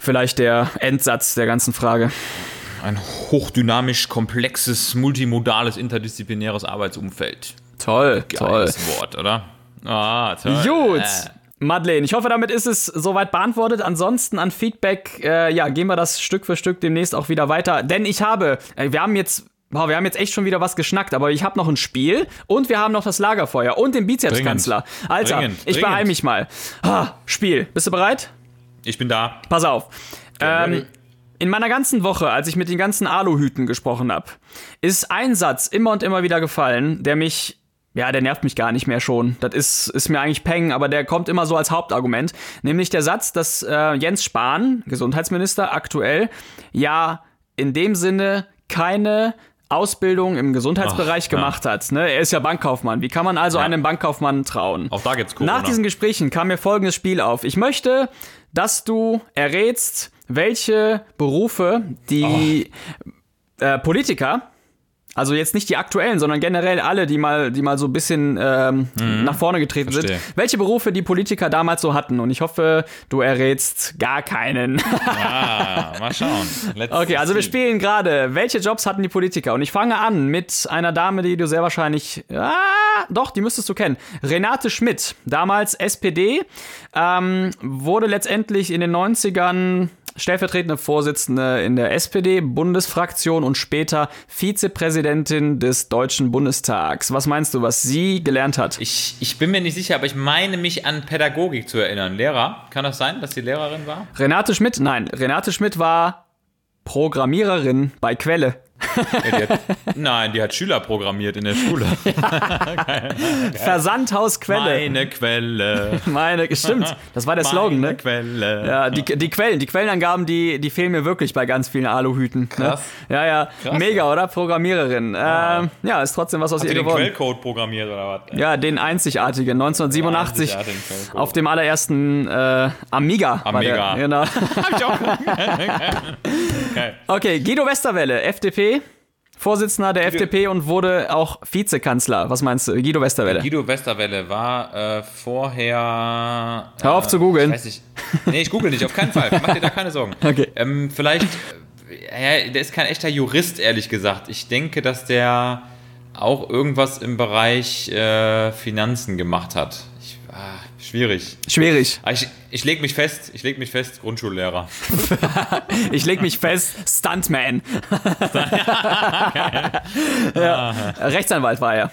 vielleicht der Endsatz der ganzen Frage ein hochdynamisch, komplexes, multimodales, interdisziplinäres Arbeitsumfeld. Toll, Geiles toll. Wort, oder? Ah, toll. Gut. Madeleine, ich hoffe, damit ist es soweit beantwortet. Ansonsten an Feedback, äh, ja, gehen wir das Stück für Stück demnächst auch wieder weiter. Denn ich habe, äh, wir haben jetzt Wow, wir haben jetzt echt schon wieder was geschnackt, aber ich habe noch ein Spiel und wir haben noch das Lagerfeuer und den Bizepskanzler. Alter, dringend, ich dringend. beeil mich mal. Ha, Spiel. Bist du bereit? Ich bin da. Pass auf. Ähm, in meiner ganzen Woche, als ich mit den ganzen Aluhüten gesprochen habe, ist ein Satz immer und immer wieder gefallen, der mich ja, der nervt mich gar nicht mehr schon. Das ist, ist mir eigentlich Peng, aber der kommt immer so als Hauptargument. Nämlich der Satz, dass äh, Jens Spahn, Gesundheitsminister, aktuell ja in dem Sinne keine Ausbildung im Gesundheitsbereich Ach, gemacht hat. Ne? Er ist ja Bankkaufmann. Wie kann man also Ja. einem Bankkaufmann trauen? Auch da gibt's Corona. Nach diesen Gesprächen kam mir folgendes Spiel auf. Ich möchte, dass du errätst, welche Berufe die äh, Politiker, also jetzt nicht die aktuellen, sondern generell alle, die mal, die mal so ein bisschen ähm, nach vorne getreten Mhm. Verstehe. sind, welche Berufe die Politiker damals so hatten. Und ich hoffe, du errätst gar keinen. Ah, mal schauen. Let's Okay, also wir spielen gerade, welche Jobs hatten die Politiker? Und ich fange an mit einer Dame, die du sehr wahrscheinlich, ah, doch, die müsstest du kennen. Renate Schmidt, damals SPD, ähm, wurde letztendlich in den 90ern stellvertretende Vorsitzende in der SPD-Bundesfraktion und später Vizepräsidentin des Deutschen Bundestags. Was meinst du, was sie gelernt hat? Ich, ich bin mir nicht sicher, aber ich meine mich an Pädagogik zu erinnern. Lehrer? Kann das sein, dass die Lehrerin war? Renate Schmidt, nein, Renate Schmidt war Programmiererin bei Quelle. Ja, die hat, nein, die hat Schüler programmiert in der Schule. Versandhaus Quelle. Meine Quelle. Meine, stimmt. Das war der Slogan, Meine ne? Quelle. Ja, die, die Quellen, die Quellenangaben, die, die fehlen mir wirklich bei ganz vielen Aluhüten. Krass. Ne? Ja, ja. Krass, Mega, oder? Programmiererin. Ähm, ja, ist trotzdem was aus Hat ihr die den geworden. Quellcode programmiert oder was? Ja, den einzigartigen, 1987 Einzigartigen Quellcode. auf dem allerersten äh, Amiga. Amiga. Der, genau. Hab ich auch. Geil. Okay, Guido Westerwelle, FDP, Vorsitzender der FDP und wurde auch Vizekanzler. Was meinst du, Guido Westerwelle? Guido Westerwelle war äh, vorher. Hör auf äh, zu googeln. Ich weiß nicht. Nee, ich google nicht, auf keinen Fall. Mach dir da keine Sorgen. Okay. Ähm, vielleicht. Äh, der ist kein echter Jurist, ehrlich gesagt. Ich denke, dass der auch irgendwas im Bereich äh, Finanzen gemacht hat. Schwierig. Schwierig. Ah, Ich, ich leg mich fest, ich leg mich fest, Grundschullehrer. Ich leg mich fest, Stuntman. ja. Rechtsanwalt war er.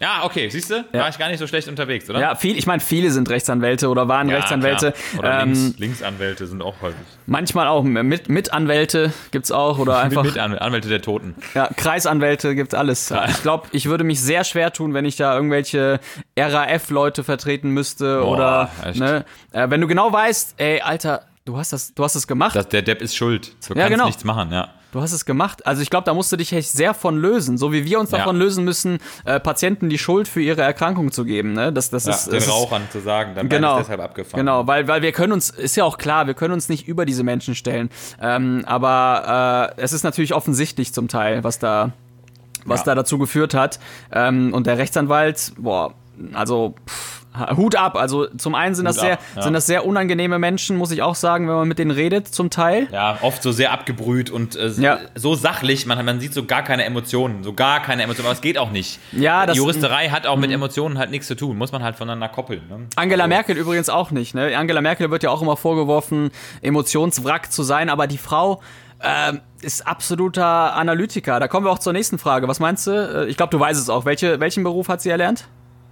Ja, okay, siehst du? War ich gar nicht so schlecht unterwegs, oder? Ja, viel, ich meine, viele sind Rechtsanwälte oder waren Ja, Rechtsanwälte. Oder Ähm, Links, Linksanwälte sind auch häufig. manchmal auch mit, Mitanwälte gibt's auch oder einfach Mit An Anwälte der Toten. ja, Kreisanwälte gibt's alles. Ich glaube, ich würde mich sehr schwer tun, wenn ich da irgendwelche RAF-Leute vertreten müsste Boah, oder echt? ne, äh, wenn du genau weißt, ey, Alter, du hast das, du hast es gemacht. Das, der Depp ist schuld. Du Ja, kannst genau. nichts machen, ja. Du hast es gemacht. Also ich glaube, da musst du dich echt sehr von lösen. So wie wir uns Ja. davon lösen müssen, äh, Patienten die Schuld für ihre Erkrankung zu geben. Ne? Das, das ja ist, den das ist Rauchern zu sagen, dann Genau. ist deshalb abgefahren. Genau, weil, weil wir können uns, ist ja auch klar, wir können uns nicht über diese Menschen stellen. Ähm, aber äh, es ist natürlich offensichtlich zum Teil, was da, was Ja. da dazu geführt hat. Ähm, und der Rechtsanwalt, boah, also pff, Hut ab. Also zum einen sind das Hut sehr, ab, ja. sind das sehr unangenehme Menschen, muss ich auch sagen, wenn man mit denen redet, zum Teil. Ja, oft so sehr abgebrüht und äh, Ja. so sachlich, man, man sieht so gar keine Emotionen, so gar keine Emotionen, aber es geht auch nicht. Ja, das- Die Juristerei hat auch mit Emotionen halt nichts zu tun, muss man halt voneinander koppeln. Ne? Angela Also, Merkel übrigens auch nicht. Ne? Angela Merkel wird ja auch immer vorgeworfen, Emotionswrack zu sein, aber die Frau ähm, ist absoluter Analytiker. Da kommen wir auch zur nächsten Frage. Was meinst du? Äh, Ich glaube, du weißt es auch. Welche, welchen Beruf hat sie erlernt?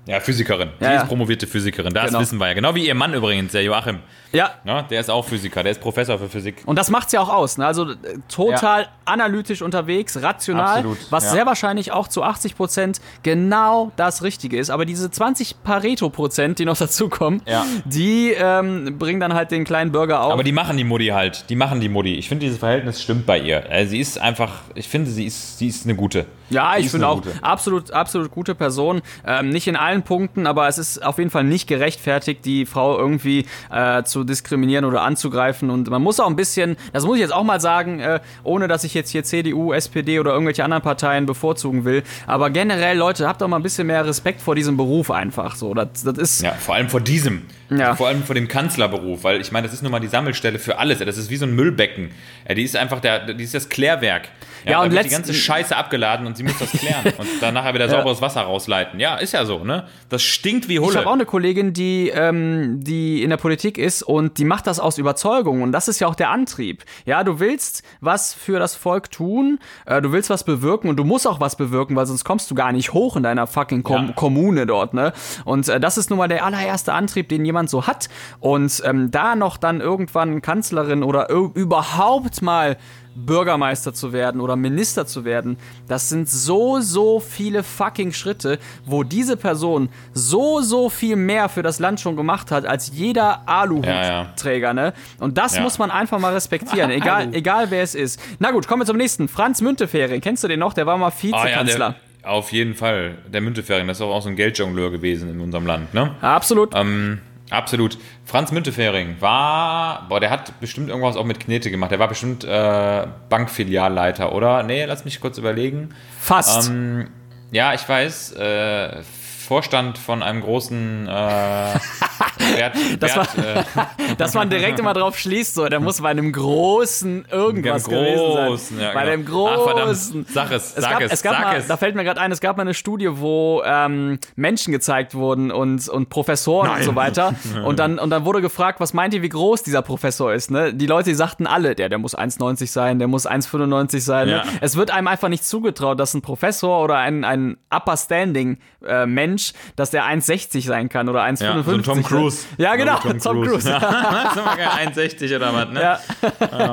Ja, Physikerin. Sie Ja, ja. ist promovierte Physikerin, das Genau. wissen wir ja. Genau wie ihr Mann übrigens, der Joachim. Ja, Ne? Der ist auch Physiker, der ist Professor für Physik. Und das macht's ja auch aus. Ne? Also äh, total analytisch unterwegs, rational, Absolut, was ja. sehr wahrscheinlich auch zu 80 Prozent genau das Richtige ist. Aber diese 20 Pareto Prozent, die noch dazukommen, Ja. die ähm, bringen dann halt den kleinen Bürger auf. Aber die machen die Mutti halt. Die machen die Mutti. Ich finde, dieses Verhältnis stimmt bei ihr. Also sie ist einfach, ich finde, sie ist, sie ist eine gute. ja, Sie ich finde auch gute. absolut, absolut gute Person. Ähm, nicht in allen Punkten, aber es ist auf jeden Fall nicht gerechtfertigt, die Frau irgendwie äh, zu diskriminieren oder anzugreifen. Und man muss auch ein bisschen, das muss ich jetzt auch mal sagen, äh, ohne dass ich jetzt hier CDU, SPD oder irgendwelche anderen Parteien bevorzugen will. Aber generell, Leute, habt doch mal ein bisschen mehr Respekt vor diesem Beruf einfach. So, das, das ist. Ja, vor allem vor diesem. Ja. Vor allem vor dem Kanzlerberuf, weil ich meine, das ist nun mal die Sammelstelle für alles. Das ist wie so ein Müllbecken. Ja, die ist einfach der, die ist das Klärwerk. Ja, da und wird die ganze Scheiße abgeladen und sie muss das klären und dann nachher wieder sauberes Wasser rausleiten. Ja, ist ja so, ne? Das stinkt wie Ich Hulle. habe auch eine Kollegin, die, ähm, die in der Politik ist und die macht das aus Überzeugung und das ist ja auch der Antrieb. Ja, du willst was für das Volk tun, äh, du willst was bewirken und du musst auch was bewirken, weil sonst kommst du gar nicht hoch in deiner fucking Kom Ja. Kommune dort, ne? Und äh, das ist nun mal der allererste Antrieb, den jemand so hat und ähm, da noch dann irgendwann Kanzlerin oder überhaupt mal Bürgermeister zu werden oder Minister zu werden, das sind so, so viele fucking Schritte, wo diese Person so, so viel mehr für das Land schon gemacht hat, als jeder Aluhutträger, ne? Und das Ja. muss man einfach mal respektieren, egal, egal wer es ist. Na gut, kommen wir zum nächsten. Franz Müntefering, kennst du den noch? Der war mal Ah, ja, Vizekanzler. der, auf jeden Fall. Der Müntefering, das ist auch, auch so ein Geldjongleur gewesen in unserem Land, ne? Absolut. Ähm, absolut. Franz Müntefering war, boah, der hat bestimmt irgendwas auch mit Knete gemacht. Der war bestimmt äh, Bankfilialleiter, oder? Nee, lass mich kurz überlegen. Fast. Ähm, ja, ich weiß, äh, Vorstand von einem großen äh, Wert, Das Wert, äh, dass man direkt immer drauf schließt, so, der muss bei einem großen irgendwas großen, gewesen sein. ja, bei genau. dem großen. Ach, verdammt. Sag es, es sag gab, es, es gab sag mal, es. Da fällt mir gerade ein, es gab mal eine Studie, wo ähm, Menschen gezeigt wurden und, und Professoren und so weiter. Und dann, und dann wurde gefragt, was meint ihr, wie groß dieser Professor ist? Ne? Die Leute, die sagten alle, der, der muss 1,90 sein, der muss 1,95 sein. Ja. Ne? Es wird einem einfach nicht zugetraut, dass ein Professor oder ein, ein Upper Standing äh, Mensch, dass der 1,60 sein kann oder 1,55. ja, so Tom ne? Cruise. Ja, genau, ein Tom Cruise. Das geil, 1,60 oder was, ne? Ja.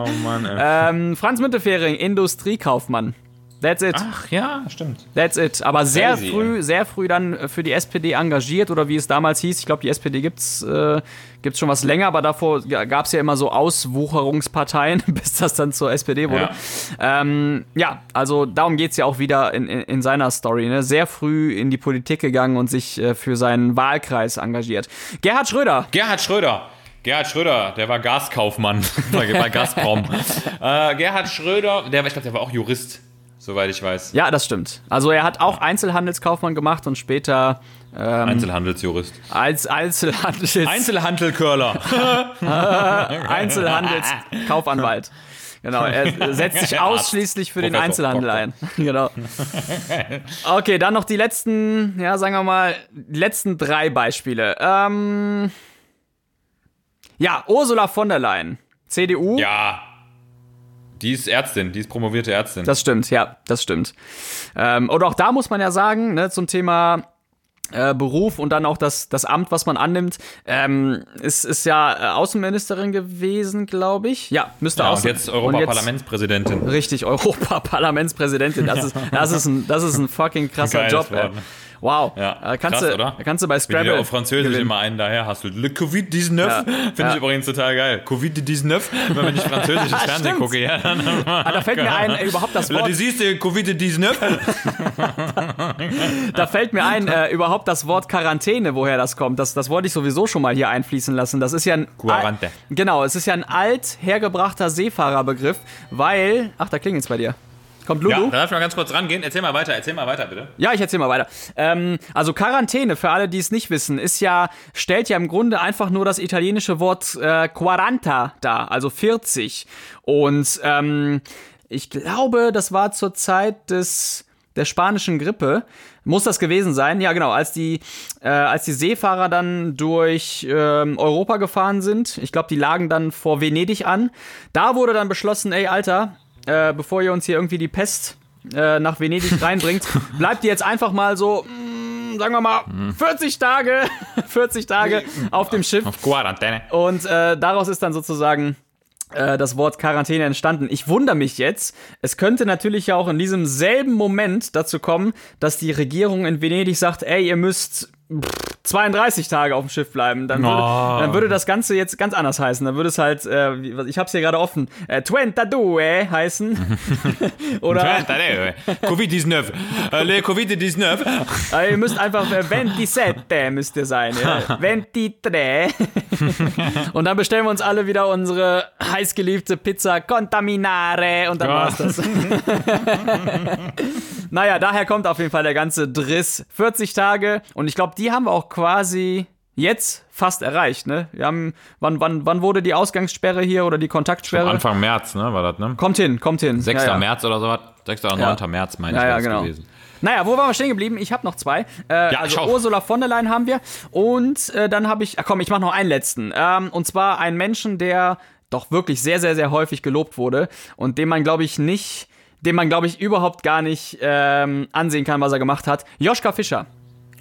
Oh Mann, ey. Ähm, Franz Müntefering, Industriekaufmann. That's it. Ach ja, stimmt. That's it. Aber sehr Crazy, früh, sehr früh dann für die SPD engagiert oder wie es damals hieß. Ich glaube, die SPD gibt's äh, gibt's schon was länger, aber davor gab es ja immer so Auswucherungsparteien, bis das dann zur SPD wurde. Ja, ähm, ja also darum geht's ja auch wieder in, in, in seiner Story. Ne? Sehr früh in die Politik gegangen und sich äh, für seinen Wahlkreis engagiert. Gerhard Schröder. Gerhard Schröder. Gerhard Schröder, der war Gaskaufmann bei, bei Gazprom. äh, Gerhard Schröder, der, war- ich glaube, der war auch Jurist, soweit ich weiß. Ja, das stimmt. Also er hat auch Einzelhandelskaufmann gemacht und später ähm, Einzelhandelsjurist. als Einzelhandels Einzelhandelcurler. Einzelhandelskaufanwalt. Genau, er setzt sich ausschließlich für den Einzelhandel ein. Genau. Okay, dann noch die letzten, ja, sagen wir mal, die letzten drei Beispiele. Ähm, ja, Ursula von der Leyen, CDU. ja. Die ist Ärztin, die ist promovierte Ärztin. Das stimmt, ja, das stimmt. Ähm, und auch da muss man ja sagen, ne, zum Thema äh, Beruf und dann auch das, das Amt, was man annimmt, ähm, ist, ist ja äh, Außenministerin gewesen, glaube ich. Ja, müsste ja, auch und jetzt Europaparlamentspräsidentin. Richtig, Europaparlamentspräsidentin. Das ist, das ist, ein, das ist ein fucking krasser Geiles Job. Wort, ne? Wow. Ja, Äh, kannst, krass, du, oder? kannst du bei Wie die da Scrabble auf Französisch gewinnen. immer einen daher hasselt. Le Covid-19 Ja, finde ja. ich übrigens total geil. Covid-19, wenn ich französisches Fernsehen Stimmt. gucke, ja, dann Ah, da fällt mir ein, äh, überhaupt das Wort, disease Covid-19. da fällt mir ein, äh, überhaupt das Wort Quarantäne, woher das kommt. Das, das wollte ich sowieso schon mal hier einfließen lassen. Das ist ja ein. Quarante. Al- Genau, es ist ja ein alt hergebrachter Seefahrerbegriff, weil. Ach, da klingelt's bei dir. Kommt Lulu? Ja, da darf ich mal ganz kurz rangehen. Erzähl mal weiter, erzähl mal weiter, bitte. Ja, ich erzähl mal weiter. Ähm, also Quarantäne, für alle, die es nicht wissen, ist ja, stellt ja im Grunde einfach nur das italienische Wort äh, quaranta dar, also 40. Und ähm, ich glaube, das war zur Zeit des der spanischen Grippe. Muss das gewesen sein? Ja, genau. Als die, äh, als die Seefahrer dann durch ähm, Europa gefahren sind, ich glaube, die lagen dann vor Venedig an. Da wurde dann beschlossen, ey, Alter, äh, bevor ihr uns hier irgendwie die Pest äh, nach Venedig reinbringt, bleibt ihr jetzt einfach mal so, mh, sagen wir mal, 40 Tage, 40 Tage auf dem Schiff. Auf Quarantäne. Und äh, daraus ist dann sozusagen äh, das Wort Quarantäne entstanden. Ich wundere mich jetzt, es könnte natürlich ja auch in diesem selben Moment dazu kommen, dass die Regierung in Venedig sagt, ey, ihr müsst 32 Tage auf dem Schiff bleiben. Dann würde, Oh. dann würde das Ganze jetzt ganz anders heißen. Dann würde es halt, äh, ich hab's hier gerade offen, äh, 22 heißen. Oder Covid-19. Äh, Le Covid-19. äh, ihr müsst einfach äh, 27 müsst ihr sein. Ja? 23. und dann bestellen wir uns alle wieder unsere heißgeliebte Pizza Contaminare und dann Ja. war's das. naja, daher kommt auf jeden Fall der ganze Driss. 40 Tage und ich glaube, die haben wir auch quasi jetzt fast erreicht, ne? Wir haben, wann, wann, wann wurde die Ausgangssperre hier oder die Kontaktsperre? Anfang März, ne, war das, ne? Kommt hin, kommt hin. 6. Ja, ja. März oder sowas. 6. oder 9. März, meine ich, Ja, ja, genau. gewesen. Naja, wo waren wir stehen geblieben? Ich habe noch zwei. Äh, Ja, also schau. Ursula von der Leyen haben wir. Und äh, dann habe ich, ach komm, ich mache noch einen letzten. Ähm, und zwar einen Menschen, der doch wirklich sehr, sehr, sehr häufig gelobt wurde und dem man, glaube ich, nicht, dem man, glaube ich, überhaupt gar nicht ähm, ansehen kann, was er gemacht hat. Joschka Fischer.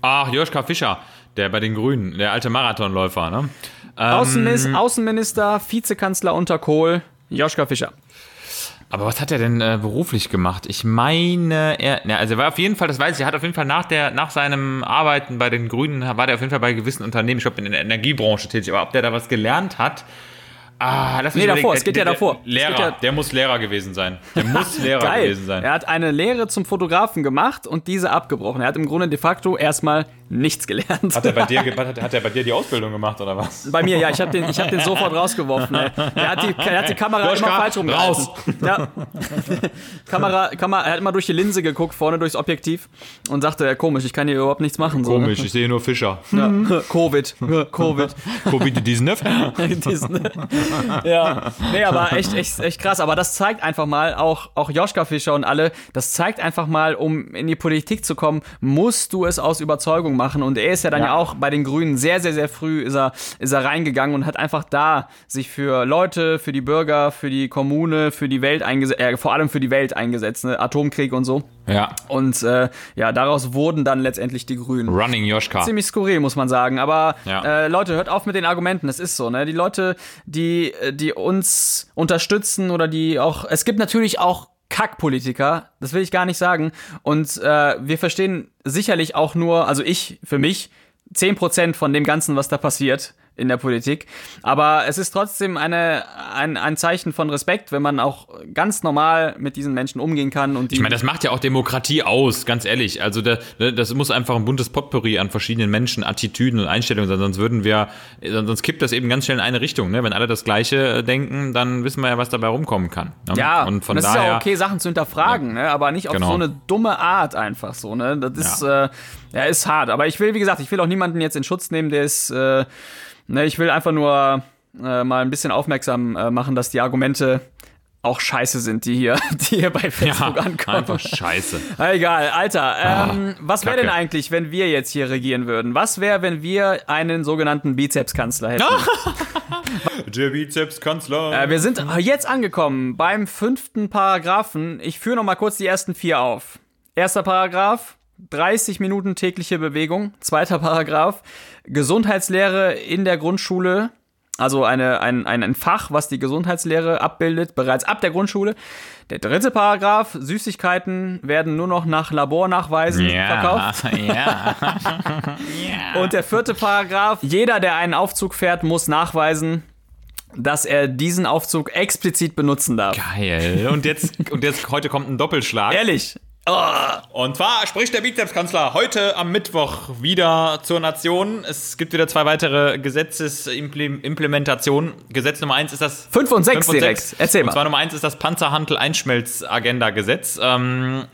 Ach, Joschka Fischer, der bei den Grünen, der alte Marathonläufer, ne? Ähm, Außenminister, Außenminister, Vizekanzler unter Kohl. Joschka Fischer. Aber was hat er denn äh, beruflich gemacht? Ich meine, er, na, also er war auf jeden Fall, das weiß ich, er hat auf jeden Fall nach, der, nach seinem Arbeiten bei den Grünen, war der auf jeden Fall bei gewissen Unternehmen, ich glaube in der Energiebranche tätig, aber ob der da was gelernt hat, Ah, lass mich Nee, davor, es geht ja davor. Lehrer, ja- der muss Lehrer gewesen sein. Der muss Lehrer gewesen sein. Er hat eine Lehre zum Fotografen gemacht und diese abgebrochen. Er hat im Grunde de facto erstmal nichts gelernt. Hat er, bei dir, hat, hat er bei dir die Ausbildung gemacht oder was? Bei mir, ja, ich habe den, ich hab den sofort rausgeworfen. Ey. Er, hat die, er hat die Kamera Joschka, immer falsch rumgehalten. raus. Ja. Kamera, Kamera, er hat immer durch die Linse geguckt, vorne durchs Objektiv und sagte, ja, komisch, ich kann hier überhaupt nichts machen. So, Komisch, ich sehe nur Fischer. Ja. Covid. Covid. Covid-19? Diesen- ja, nee, aber echt, echt, echt krass. Aber das zeigt einfach mal, auch, auch Joschka Fischer und alle, das zeigt einfach mal, um in die Politik zu kommen, musst du es aus Überzeugung machen. Und er ist ja dann ja, Ja. auch bei den Grünen sehr, sehr, sehr früh ist er, ist er reingegangen und hat einfach da sich für Leute, für die Bürger, für die Kommune, für die Welt eingesetzt, äh, vor allem für die Welt eingesetzt, ne? Atomkrieg und so. Ja. Und äh, ja, daraus wurden dann letztendlich die Grünen Running Joschka. ziemlich skurril, muss man sagen. Aber Ja. äh, Leute, hört auf mit den Argumenten. Es ist so, ne? Die Leute, die, die uns unterstützen oder die auch. Es gibt natürlich auch Kackpolitiker, das will ich gar nicht sagen. Und äh, wir verstehen sicherlich auch nur, also ich für mich, 10% von dem Ganzen, was da passiert in der Politik. Aber es ist trotzdem eine, ein, ein Zeichen von Respekt, wenn man auch ganz normal mit diesen Menschen umgehen kann. Und die Ich meine, das macht ja auch Demokratie aus, ganz ehrlich. Also da, das muss einfach ein buntes Potpourri an verschiedenen Menschen, Attitüden und Einstellungen sein, sonst würden wir, sonst kippt das eben ganz schnell in eine Richtung. Ne? Wenn alle das Gleiche äh, denken, dann wissen wir ja, was dabei rumkommen kann. Ne? Ja, und von das ist daher. ja okay, Sachen zu hinterfragen, ne? aber nicht auf Genau. so eine dumme Art einfach so. Ne? Das ist, ja. Äh, ja, ist hart. Aber ich will, wie gesagt, ich will auch niemanden jetzt in Schutz nehmen, der ist, äh, ne, ich will einfach nur äh, mal ein bisschen aufmerksam äh, machen, dass die Argumente auch scheiße sind, die hier, die hier bei Facebook ja, ankommen. einfach scheiße. Na, Egal, Alter. Ähm, was wäre denn eigentlich, wenn wir jetzt hier regieren würden? Was wäre, wenn wir einen sogenannten Bizepskanzler hätten? Der Bizepskanzler. Äh, wir sind jetzt angekommen beim fünften Paragraphen. Ich führe noch mal kurz die ersten vier auf. Erster Paragraph. 30 Minuten tägliche Bewegung. Zweiter Paragraph. Gesundheitslehre in der Grundschule. Also eine, ein, ein, ein Fach, was die Gesundheitslehre abbildet, bereits ab der Grundschule. Der dritte Paragraph. Süßigkeiten werden nur noch nach Labornachweisen verkauft. ja. Und der vierte Paragraph. Jeder, der einen Aufzug fährt, muss nachweisen, dass er diesen Aufzug explizit benutzen darf. Geil. Und jetzt, und jetzt, heute kommt ein Doppelschlag. Ehrlich. Und zwar spricht der Bizepskanzler heute am Mittwoch wieder zur Nation. Es gibt wieder zwei weitere Gesetzesimplementationen. Gesetz Nummer eins ist das. Fünf und sechs Fünf und direkt. sechs. Erzähl Und mal. zwar Nummer eins ist das Panzerhandel-Einschmelz-Agenda-Gesetz. Ähm,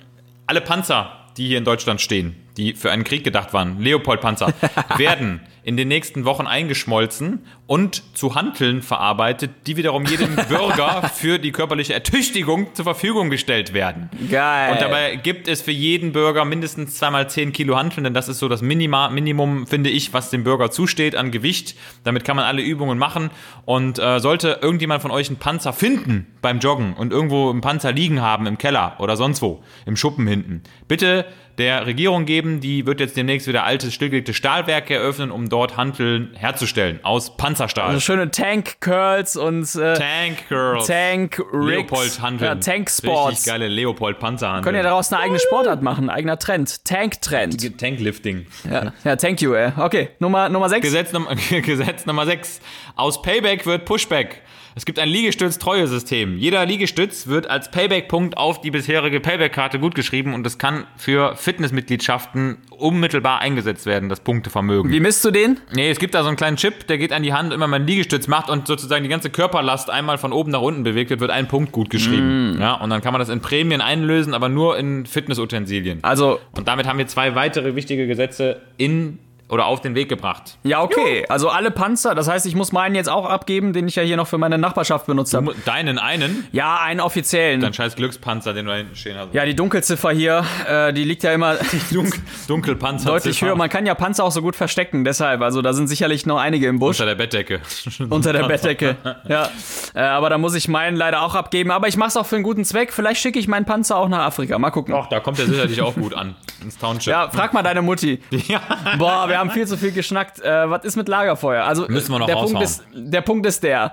alle Panzer, die hier in Deutschland stehen, die für einen Krieg gedacht waren, Leopold-Panzer, werden in den nächsten Wochen eingeschmolzen und zu Hanteln verarbeitet, die wiederum jedem Bürger für die körperliche Ertüchtigung zur Verfügung gestellt werden. Geil. Und dabei gibt es für jeden Bürger mindestens zweimal 10 Kilo Hanteln, denn das ist so das Minima, Minimum, finde ich, was dem Bürger zusteht an Gewicht. Damit kann man alle Übungen machen. Und äh, sollte irgendjemand von euch einen Panzer finden beim Joggen und irgendwo einen Panzer liegen haben im Keller oder sonst wo, im Schuppen hinten, bitte der Regierung geben. Die wird jetzt demnächst wieder alte, stillgelegte Stahlwerke eröffnen, um dort Hanteln herzustellen aus Panzerstahl. Also schöne Tank-Curls und äh, Tank Girls. Tank-Rigs. Leopold Hanteln. Ja, Tank-Sports. Richtig geile Leopold Panzer Können ja daraus eine eigene Sportart machen, ein eigener Trend. Tank-Trend. Tanklifting. Ja, ja, thank you, ey. Okay, Nummer, Nummer sechs. Gesetz, Num Gesetz Nummer 6. Aus Payback wird Pushback. Es gibt ein Liegestütz-Treue-System. Jeder Liegestütz wird als Payback-Punkt auf die bisherige Payback-Karte gutgeschrieben und es kann für Fitnessmitgliedschaften unmittelbar eingesetzt werden, das Punktevermögen. Wie misst du den? Nee, es gibt da so einen kleinen Chip, der geht an die Hand, immer man Liegestütz macht und sozusagen die ganze Körperlast einmal von oben nach unten bewegt wird, wird ein Punkt gut geschrieben. Ja, und dann kann man das in Prämien einlösen, aber nur in Fitnessutensilien. Also, Und damit haben wir zwei weitere wichtige Gesetze in oder auf den Weg gebracht. ja, okay. Also alle Panzer, das heißt, ich muss meinen jetzt auch abgeben, den ich ja hier noch für meine Nachbarschaft benutzt habe. Deinen einen, Ja, einen offiziellen. dein scheiß Glückspanzer, den du da hinten stehen hast. Ja, die Dunkelziffer hier, äh, die liegt ja immer Dun Dunkelpanzer. deutlich höher. Man kann ja Panzer auch so gut verstecken, deshalb. Also da sind sicherlich noch einige im Busch. Unter der Bettdecke. Unter der Bettdecke. Ja. Äh, aber da muss ich meinen leider auch abgeben. Aber ich mach's auch für einen guten Zweck. Vielleicht schicke ich meinen Panzer auch nach Afrika. Mal gucken. Och, da kommt er sicherlich auch gut an. Ins Township. Ja, frag mal deine Mutti. Ja. Boah, wir haben viel zu viel geschnackt. Äh, was ist mit Lagerfeuer? Also Müssen wir noch der Punkt raushauen. ist, der Punkt ist der.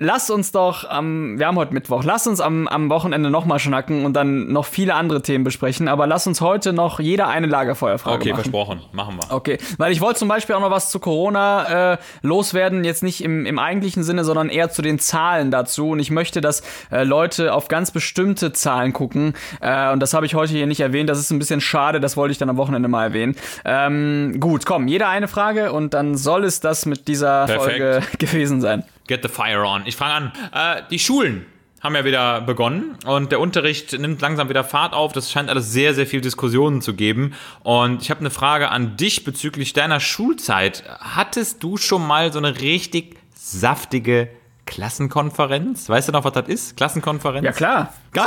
Lass uns doch am, wir haben heute Mittwoch, lass uns am, am Wochenende nochmal schnacken und dann noch viele andere Themen besprechen, aber lass uns heute noch jeder eine Lagerfeuerfrage Okay, machen. versprochen. Machen wir. Okay, weil ich wollte zum Beispiel auch noch was zu Corona äh, loswerden, jetzt nicht im, im eigentlichen Sinne, sondern eher zu den Zahlen dazu. Und ich möchte, dass äh, Leute auf ganz bestimmte Zahlen gucken. Äh, und das habe ich heute hier nicht erwähnt. Das ist ein bisschen schade, das wollte ich dann am Wochenende mal erwähnen. Ähm, gut, komm, jeder eine Frage und dann soll es das mit dieser Perfekt. Folge gewesen sein. Get the fire on. Ich fange an. Äh, die Schulen haben ja wieder begonnen und der Unterricht nimmt langsam wieder Fahrt auf. Das scheint alles sehr, sehr viel Diskussionen zu geben. Und ich habe eine Frage an dich bezüglich deiner Schulzeit. Hattest du schon mal so eine richtig saftige Klassenkonferenz? Weißt du noch, was das ist? Klassenkonferenz? Ja, klar. Geil!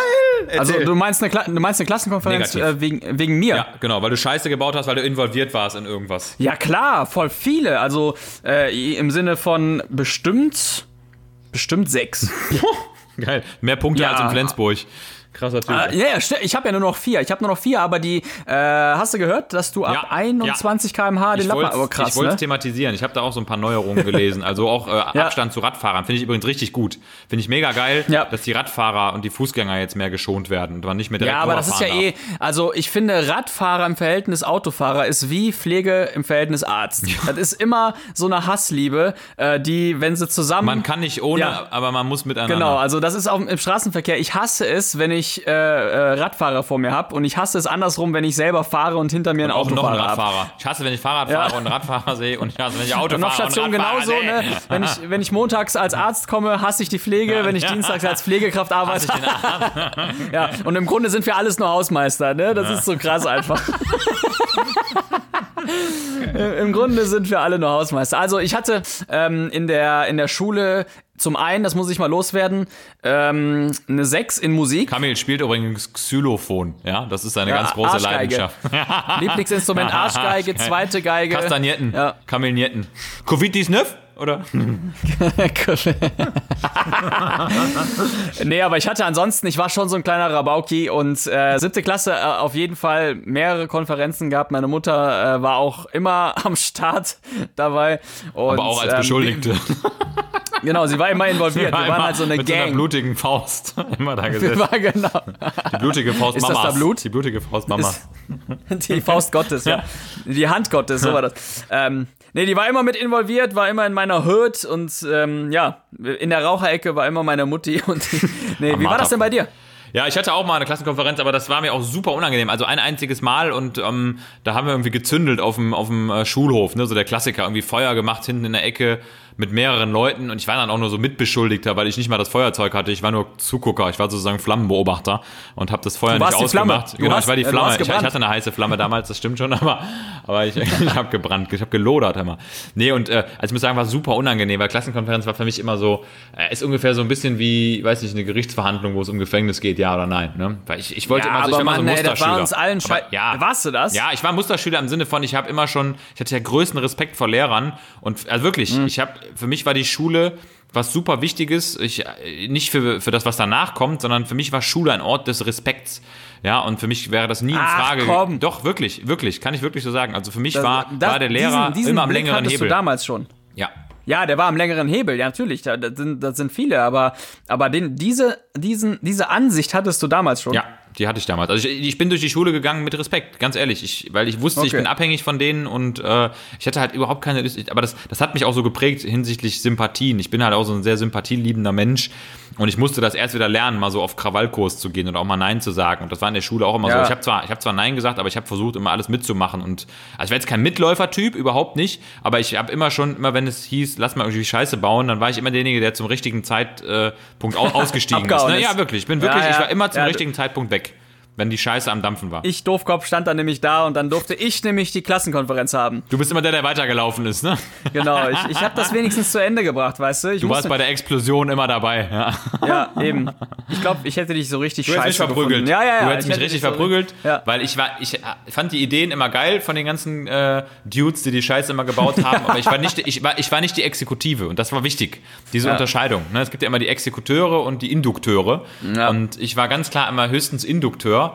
Also du meinst eine, Kla du meinst eine Klassenkonferenz äh, wegen, wegen mir? ja, genau, weil du Scheiße gebaut hast, weil du involviert warst in irgendwas. Ja, klar, voll viele. Also äh, im Sinne von bestimmt, bestimmt sechs. Geil. Mehr Punkte Ja. als in Flensburg. Krasser Typ. Äh, ja, ja, ich habe ja nur noch vier. Ich habe nur noch vier, aber die, äh, hast du gehört, dass du ab Ja, 21 km/h den Ich Lappen, wollte aber es krass, ne? thematisieren. Ich habe da auch so ein paar Neuerungen gelesen. Also auch äh, Ja. Abstand zu Radfahrern finde ich übrigens richtig gut. Finde ich mega geil, Ja. dass die Radfahrer und die Fußgänger jetzt mehr geschont werden und man nicht mehr direkt Ja, aber das ist ja rüberfahren eh, also ich finde, Radfahrer im Verhältnis Autofahrer ist wie Pflege im Verhältnis Arzt. Das ist immer so eine Hassliebe, äh, die, wenn sie zusammen. Man kann nicht ohne, Ja. aber man muss miteinander. Genau, also das ist auch im Straßenverkehr. Ich hasse es, wenn ich äh, äh, Radfahrer vor mir habe und ich hasse es andersrum, wenn ich selber fahre und hinter mir ein auch noch ein Autofahrer habe. Radfahrer. Ich hasse, wenn ich Fahrrad Ja. fahre und einen Radfahrer sehe und ich hasse, wenn ich Auto Und auf fahre Station und Radfahrer genauso, sehe. ne? Wenn ich, wenn ich montags als Arzt komme, hasse ich die Pflege, wenn ich Ja. dienstags als Pflegekraft arbeite. Ich. Ja, und im Grunde sind wir alles nur Hausmeister, ne? Das ist so krass einfach. Im Grunde sind wir alle nur Hausmeister. Also ich hatte ähm, in, der, in der Schule zum einen, das muss ich mal loswerden, ähm, eine 6 in Musik. Kamil spielt übrigens Xylophon. Ja, das ist seine Ja, ganz große Arschgeige. Leidenschaft. Lieblingsinstrument Arschgeige, zweite Geige. Kastagnetten. Ja. Kamilnetten. Covitis Neuf? Oder? nee, aber ich hatte ansonsten, ich war schon so ein kleiner Rabauki und äh, siebte Klasse äh, auf jeden Fall mehrere Konferenzen gehabt. Meine Mutter äh, war auch immer am Start dabei. Und, Aber auch als ähm, Beschuldigte. Genau, sie war immer involviert. Wir War waren immer halt so eine mit so einer Gang. blutigen Faust. Immer da gesessen. waren genau Die blutige Faust Ist das Mamas. da Blut? Die blutige Faust Mamas. die Faust Gottes, ja. Die Hand Gottes, so war das. Ähm, nee, die war immer mit involviert, war immer in meiner Hood und ähm, ja, in der Raucherecke war immer meine Mutti. Und nee, wie war das denn bei dir? Ja, ich hatte auch mal eine Klassenkonferenz, aber das war mir auch super unangenehm. Also ein einziges Mal und ähm, da haben wir irgendwie gezündelt auf dem, auf dem äh, Schulhof, ne? so der Klassiker, irgendwie Feuer gemacht hinten in der Ecke mit mehreren Leuten und ich war dann auch nur so Mitbeschuldigter, weil ich nicht mal das Feuerzeug hatte. Ich war nur Zugucker, ich war sozusagen Flammenbeobachter und habe das Feuer nicht ausgemacht. Du Genau, hast- ich war die äh, Flamme. Ich, ich hatte eine heiße Flamme damals, das stimmt schon, aber, aber ich, ich habe gebrannt, ich habe gelodert immer. Nee, und äh, also ich muss sagen, war super unangenehm, weil Klassenkonferenz war für mich immer so, äh, ist ungefähr so ein bisschen wie, weiß nicht, eine Gerichtsverhandlung, wo es um Gefängnis geht, ja oder nein. Ne? Weil ich, ich wollte Ja, immer so, ich war Mann, so ey, das war Musterschüler. uns allen Aber ja. Warst du das? Ja, ich war Musterschüler im Sinne von, ich habe immer schon, ich hatte ja größten Respekt vor Lehrern und also wirklich, Mhm. ich habe, für mich war die Schule was super Wichtiges, ich, nicht für, für das, was danach kommt, sondern für mich war Schule ein Ort des Respekts. Ja, und für mich wäre das nie in Ach, Frage. komm. Doch, wirklich, wirklich, kann ich wirklich so sagen. Also für mich Das- war, das- war der Lehrer diesen, diesen immer am Blick längeren hattest Hebel. du damals schon. Ja. Ja, der war am längeren Hebel, ja, natürlich. Da, das, sind, das sind viele, aber, aber den, diese, diesen, diese Ansicht hattest du damals schon. Ja, die hatte ich damals. Also ich, ich bin durch die Schule gegangen mit Respekt, ganz ehrlich. Ich, weil ich wusste, ich Okay. bin abhängig von denen und äh, ich hatte halt überhaupt keine Lust. Aber das, das hat mich auch so geprägt hinsichtlich Sympathien. Ich bin halt auch so ein sehr sympathieliebender Mensch und ich musste das erst wieder lernen, mal so auf Krawallkurs zu gehen und auch mal Nein zu sagen. Und das war in der Schule auch immer Ja. so. Ich habe zwar, ich habe zwar Nein gesagt, aber ich habe versucht, immer alles mitzumachen. Und also ich war jetzt kein Mitläufertyp, überhaupt nicht. Aber ich habe immer schon, immer wenn es hieß, lass mal irgendwie Scheiße bauen, dann war ich immer derjenige, der zum richtigen Zeitpunkt au ausgestiegen ist. Ne? Ja, wirklich. Ich bin Ja, wirklich, ich ja. war immer zum Ja, richtigen Zeitpunkt weg, wenn die Scheiße am Dampfen war. Ich, Doofkopf, stand dann nämlich da und dann durfte ich nämlich die Klassenkonferenz haben. du bist immer der, der weitergelaufen ist, ne? Genau, ich, ich habe das wenigstens zu Ende gebracht, weißt du? Ich Du warst bei der Explosion immer dabei. Ja. Ja, eben. Ich glaube, ich hätte dich so richtig Du hättest mich scheiße verprügelt. Ja, ja, ja. Du hättest ich mich richtig so- verprügelt, Ja. weil ich war, ich fand die Ideen immer geil von den ganzen äh, Dudes, die die Scheiße immer gebaut haben, aber ich war nicht, ich war, ich war nicht die Exekutive und das war wichtig, diese Ja. Unterscheidung. Ne? Es gibt ja immer die Exekuteure und die Indukteure Ja. und ich war ganz klar immer höchstens Indukteur.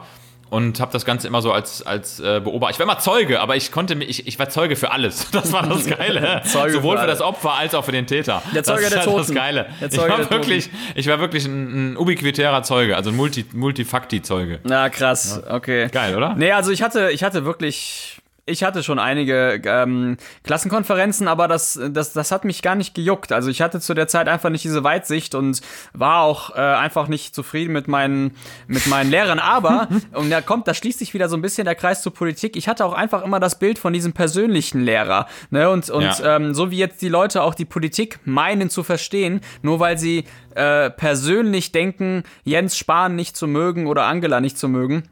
Und habe das Ganze immer so als, als äh, Beobachter. Ich war immer Zeuge, aber ich konnte mich, ich, ich war Zeuge für alles. Das war das Geile. Zeuge Sowohl für für das. Opfer als auch für den Täter. Der Zeuge das der ist halt das Toten. Geile. Der ich, Zeuge war der wirklich, ich war wirklich ein, ein ubiquitärer Zeuge, also ein Multi, Multifakti-Zeuge. Na, krass, okay. Geil, oder? Nee, also ich hatte, ich hatte wirklich. Ich hatte schon einige ähm, Klassenkonferenzen, aber das, das, das hat mich gar nicht gejuckt. Also ich hatte zu der Zeit einfach nicht diese Weitsicht und war auch äh, einfach nicht zufrieden mit meinen, mit meinen Lehrern. Aber, und da kommt, da schließt sich wieder so ein bisschen der Kreis zur Politik. Ich hatte auch einfach immer das Bild von diesem persönlichen Lehrer. Ne? Und, und Ja. ähm, so wie jetzt die Leute auch die Politik meinen zu verstehen, nur weil sie äh, persönlich denken, Jens Spahn nicht zu mögen oder Angela nicht zu mögen.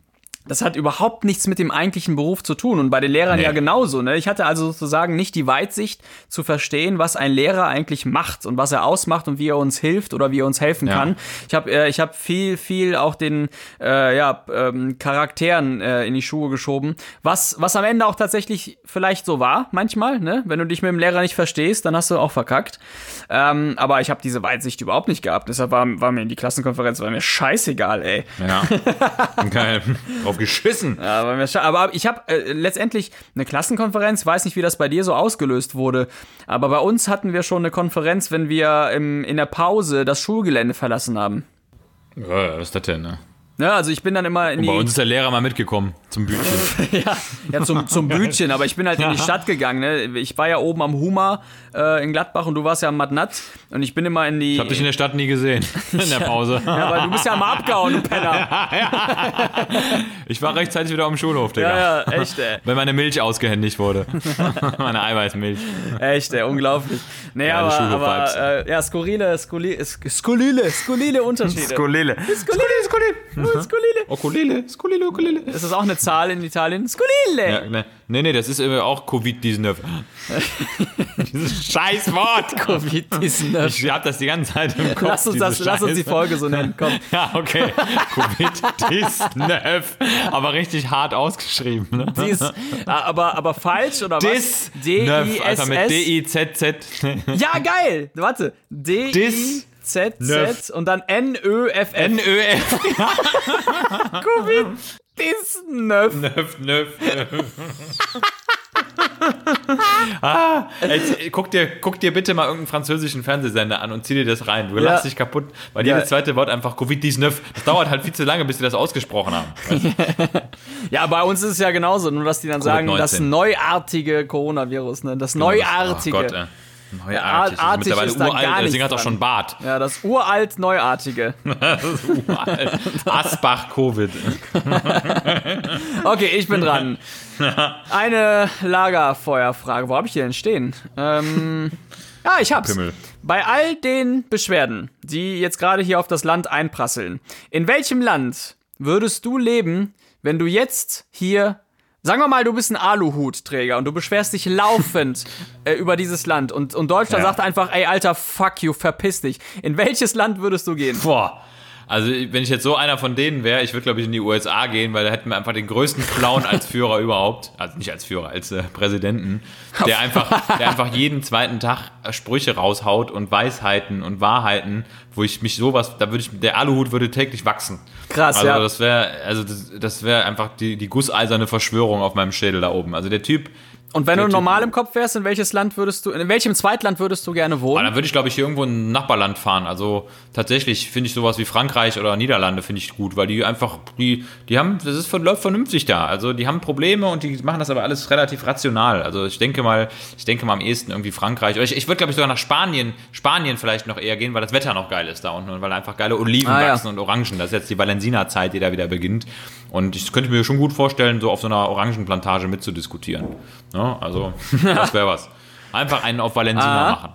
Das hat überhaupt nichts mit dem eigentlichen Beruf zu tun und bei den Lehrern Nee. ja genauso. Ne? Ich hatte also sozusagen nicht die Weitsicht zu verstehen, was ein Lehrer eigentlich macht und was er ausmacht und wie er uns hilft oder wie er uns helfen Ja. kann. Ich habe äh, ich hab viel, viel auch den äh, ja, ähm, Charakteren äh, in die Schuhe geschoben, was, was am Ende auch tatsächlich vielleicht so war, manchmal. Ne? Wenn du dich mit dem Lehrer nicht verstehst, dann hast du auch verkackt. Ähm, aber ich habe diese Weitsicht überhaupt nicht gehabt. Deshalb war, war mir in die Klassenkonferenz war mir scheißegal, ey. Ja. Geil. Drauf geschissen. Scha- aber ich habe äh, letztendlich eine Klassenkonferenz, weiß nicht, wie das bei dir so ausgelöst wurde, aber bei uns hatten wir schon eine Konferenz, wenn wir im, in der Pause das Schulgelände verlassen haben. Ja, was ist das denn, ne? Ne, also ich bin dann immer in die, Bei uns ist der Lehrer mal mitgekommen zum Bütchen. ja, ja, zum, zum Bütchen, aber ich bin halt in die Stadt gegangen. Ne? Ich war ja oben am Huma äh, in Gladbach und du warst ja am Madnat und ich bin immer in die. Ich hab dich in der Stadt nie gesehen. In der Pause. ja, weil du bist ja mal abgehauen, du Penner. Ich war rechtzeitig wieder am Schulhof, Digga. Ja, ja, echt, ey. Wenn meine Milch ausgehändigt wurde. meine Eiweißmilch. Echt, ey, unglaublich. Nee, Ja, aber, aber äh, ja, skurrile, skurrile, skurrile, skurrile Unterschiede. Skolele. Skulile, Skulile, Skulile. Ukulele, Skolele, Ukulele. Ist das auch eine Zahl in Italien? Skulile. Ja, ne, nee, nee, das ist auch Covid-19. Dieses scheiß Wort. Covid-19. Ich hab das die ganze Zeit im Kopf. Lass uns, das, lass uns die. Folge so nennen, komm. Ja, okay. Covid-19. Aber richtig hart ausgeschrieben, ne? Die ist, ah, aber, aber falsch oder was? Dis. Alter, mit D-I-S-S. D-I-Z-Z. Ja, geil. Warte. Dis. D-I-Z-Z und dann N-Ö-F-F. N-Ö-F. Covid. Dis. Nöf. Nöf, nöf, nöf. ah, jetzt, guck, dir, guck dir bitte mal irgendeinen französischen Fernsehsender an und zieh dir das rein. Du Ja. lachst dich kaputt, weil Ja. jedes zweite Wort einfach Covid-19. Das dauert halt viel zu lange, bis sie das ausgesprochen haben. Ja, bei uns ist es ja genauso, nur dass die dann sagen, das Covid-19. neuartige Coronavirus, ne? Das neuartige. Oh Gott, ey. Neuartig. Art- Das ist mittlerweile ist uralt, deswegen hat er schon Bart. Ja, das uralt neuartige. Uralt. Asbach-Covid. Okay, ich bin dran. Eine Lagerfeuerfrage. Wo habe ich die denn stehen? Ähm, ja, ich hab's. Pimmel. Bei all den Beschwerden, die jetzt gerade hier auf das Land einprasseln, in welchem Land würdest du leben, wenn du jetzt hier Sagen wir mal, du bist ein Aluhutträger und du beschwerst dich laufend äh, über dieses Land und, und Deutschland Ja. sagt einfach, ey, Alter, fuck you, verpiss dich. In welches Land würdest du gehen? Boah. Also, wenn ich jetzt so einer von denen wäre, ich würde, glaube ich, in die USA gehen, weil da hätten wir einfach den größten Clown als Führer überhaupt. Also nicht als Führer, als äh, Präsidenten. Der einfach, der einfach jeden zweiten Tag äh, Sprüche raushaut und Weisheiten und Wahrheiten, wo ich mich sowas, da würde ich, der Aluhut würde täglich wachsen. Krass, also ja. das wäre, also das, das wäre einfach die, die gusseiserne Verschwörung auf meinem Schädel da oben. Also der Typ, Und wenn du normal im Kopf wärst, in welches Land würdest du, in welchem Zweitland würdest du gerne wohnen? dann würde ich, glaube ich, hier irgendwo in ein Nachbarland fahren. Also tatsächlich finde ich sowas wie Frankreich oder Niederlande finde ich gut, weil die einfach, die, die haben, das ist, läuft vernünftig da. Also die haben Probleme und die machen das aber alles relativ rational. Also ich denke mal, ich denke mal am ehesten irgendwie Frankreich. Oder ich, ich würde, glaube ich, sogar nach Spanien, Spanien vielleicht noch eher gehen, weil das Wetter noch geil ist da unten und weil einfach geile Oliven Ah, ja. wachsen und Orangen. Das ist jetzt die Valensina-Zeit, die da wieder beginnt. Und ich könnte mir schon gut vorstellen, so auf so einer Orangenplantage mitzudiskutieren. Ja, also, das wäre was. Einfach einen auf Valensina Ah. machen.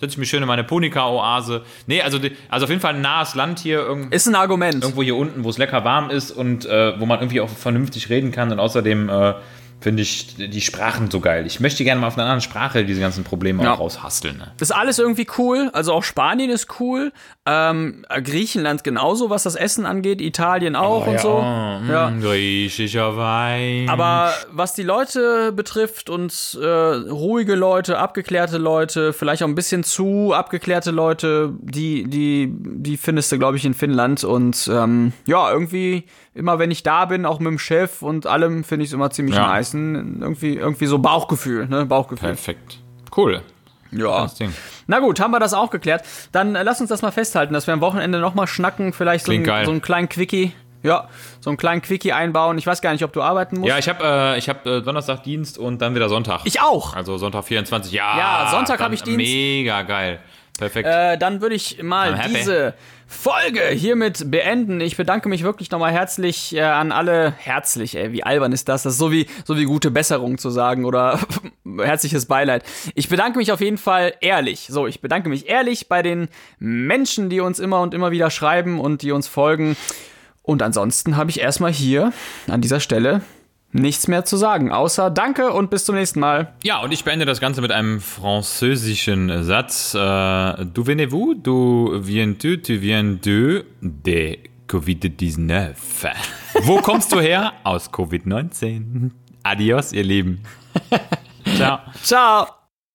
Setze ich mich schön in meine Punika-Oase. Nee, also, also auf jeden Fall ein nahes Land hier, Ist ein Argument. irgendwo hier unten, wo es lecker warm ist und äh, wo man irgendwie auch vernünftig reden kann. Und außerdem äh, finde ich die Sprachen so geil. Ich möchte gerne mal auf einer anderen Sprache diese ganzen Probleme Ja. auch raushasteln. Ne? Ist alles irgendwie cool. Also auch Spanien ist cool. Ähm, Griechenland genauso, was das Essen angeht. Italien auch und so. Oh, Ja. mm, Griechischer Wein. Aber was die Leute betrifft und äh, ruhige Leute, abgeklärte Leute, vielleicht auch ein bisschen zu abgeklärte Leute, die, die, die findest du, glaube ich, in Finnland. Und ähm, ja, irgendwie immer wenn ich da bin, auch mit dem Chef und allem, finde ich es immer ziemlich Ja. nice. Ein- Irgendwie, irgendwie so Bauchgefühl, ne? Bauchgefühl. Perfekt. Cool. Ja. Na gut, haben wir das auch geklärt. Dann äh, lass uns das mal festhalten, dass wir am Wochenende nochmal schnacken, vielleicht so, ein, so einen kleinen Quickie. Ja, so einen kleinen Quickie einbauen. Ich weiß gar nicht, ob du arbeiten musst. Ja, ich habe äh, ich hab, äh, Donnerstag Dienst und dann wieder Sonntag. ich auch. also Sonntag 24. Ja, Ja, Sonntag dann hab ich Dienst. Mega geil. Perfekt. Äh, dann würde ich mal diese Folge hiermit beenden. Ich bedanke mich wirklich nochmal herzlich äh, an alle. Herzlich, ey, wie albern ist das? Das ist so wie, so wie gute Besserung zu sagen oder herzliches Beileid. Ich bedanke mich auf jeden Fall ehrlich. So, ich bedanke mich ehrlich bei den Menschen, die uns immer und immer wieder schreiben und die uns folgen. Und ansonsten habe ich erstmal hier an dieser Stelle nichts mehr zu sagen, außer Danke und bis zum nächsten Mal. Ja, und ich beende das Ganze mit einem französischen Satz. Äh, du venez-vous, du viens-tu, tu viens de, de Covid-19. Wo kommst du her? Aus Covid-19. Adios, ihr Lieben. Ciao. Ciao!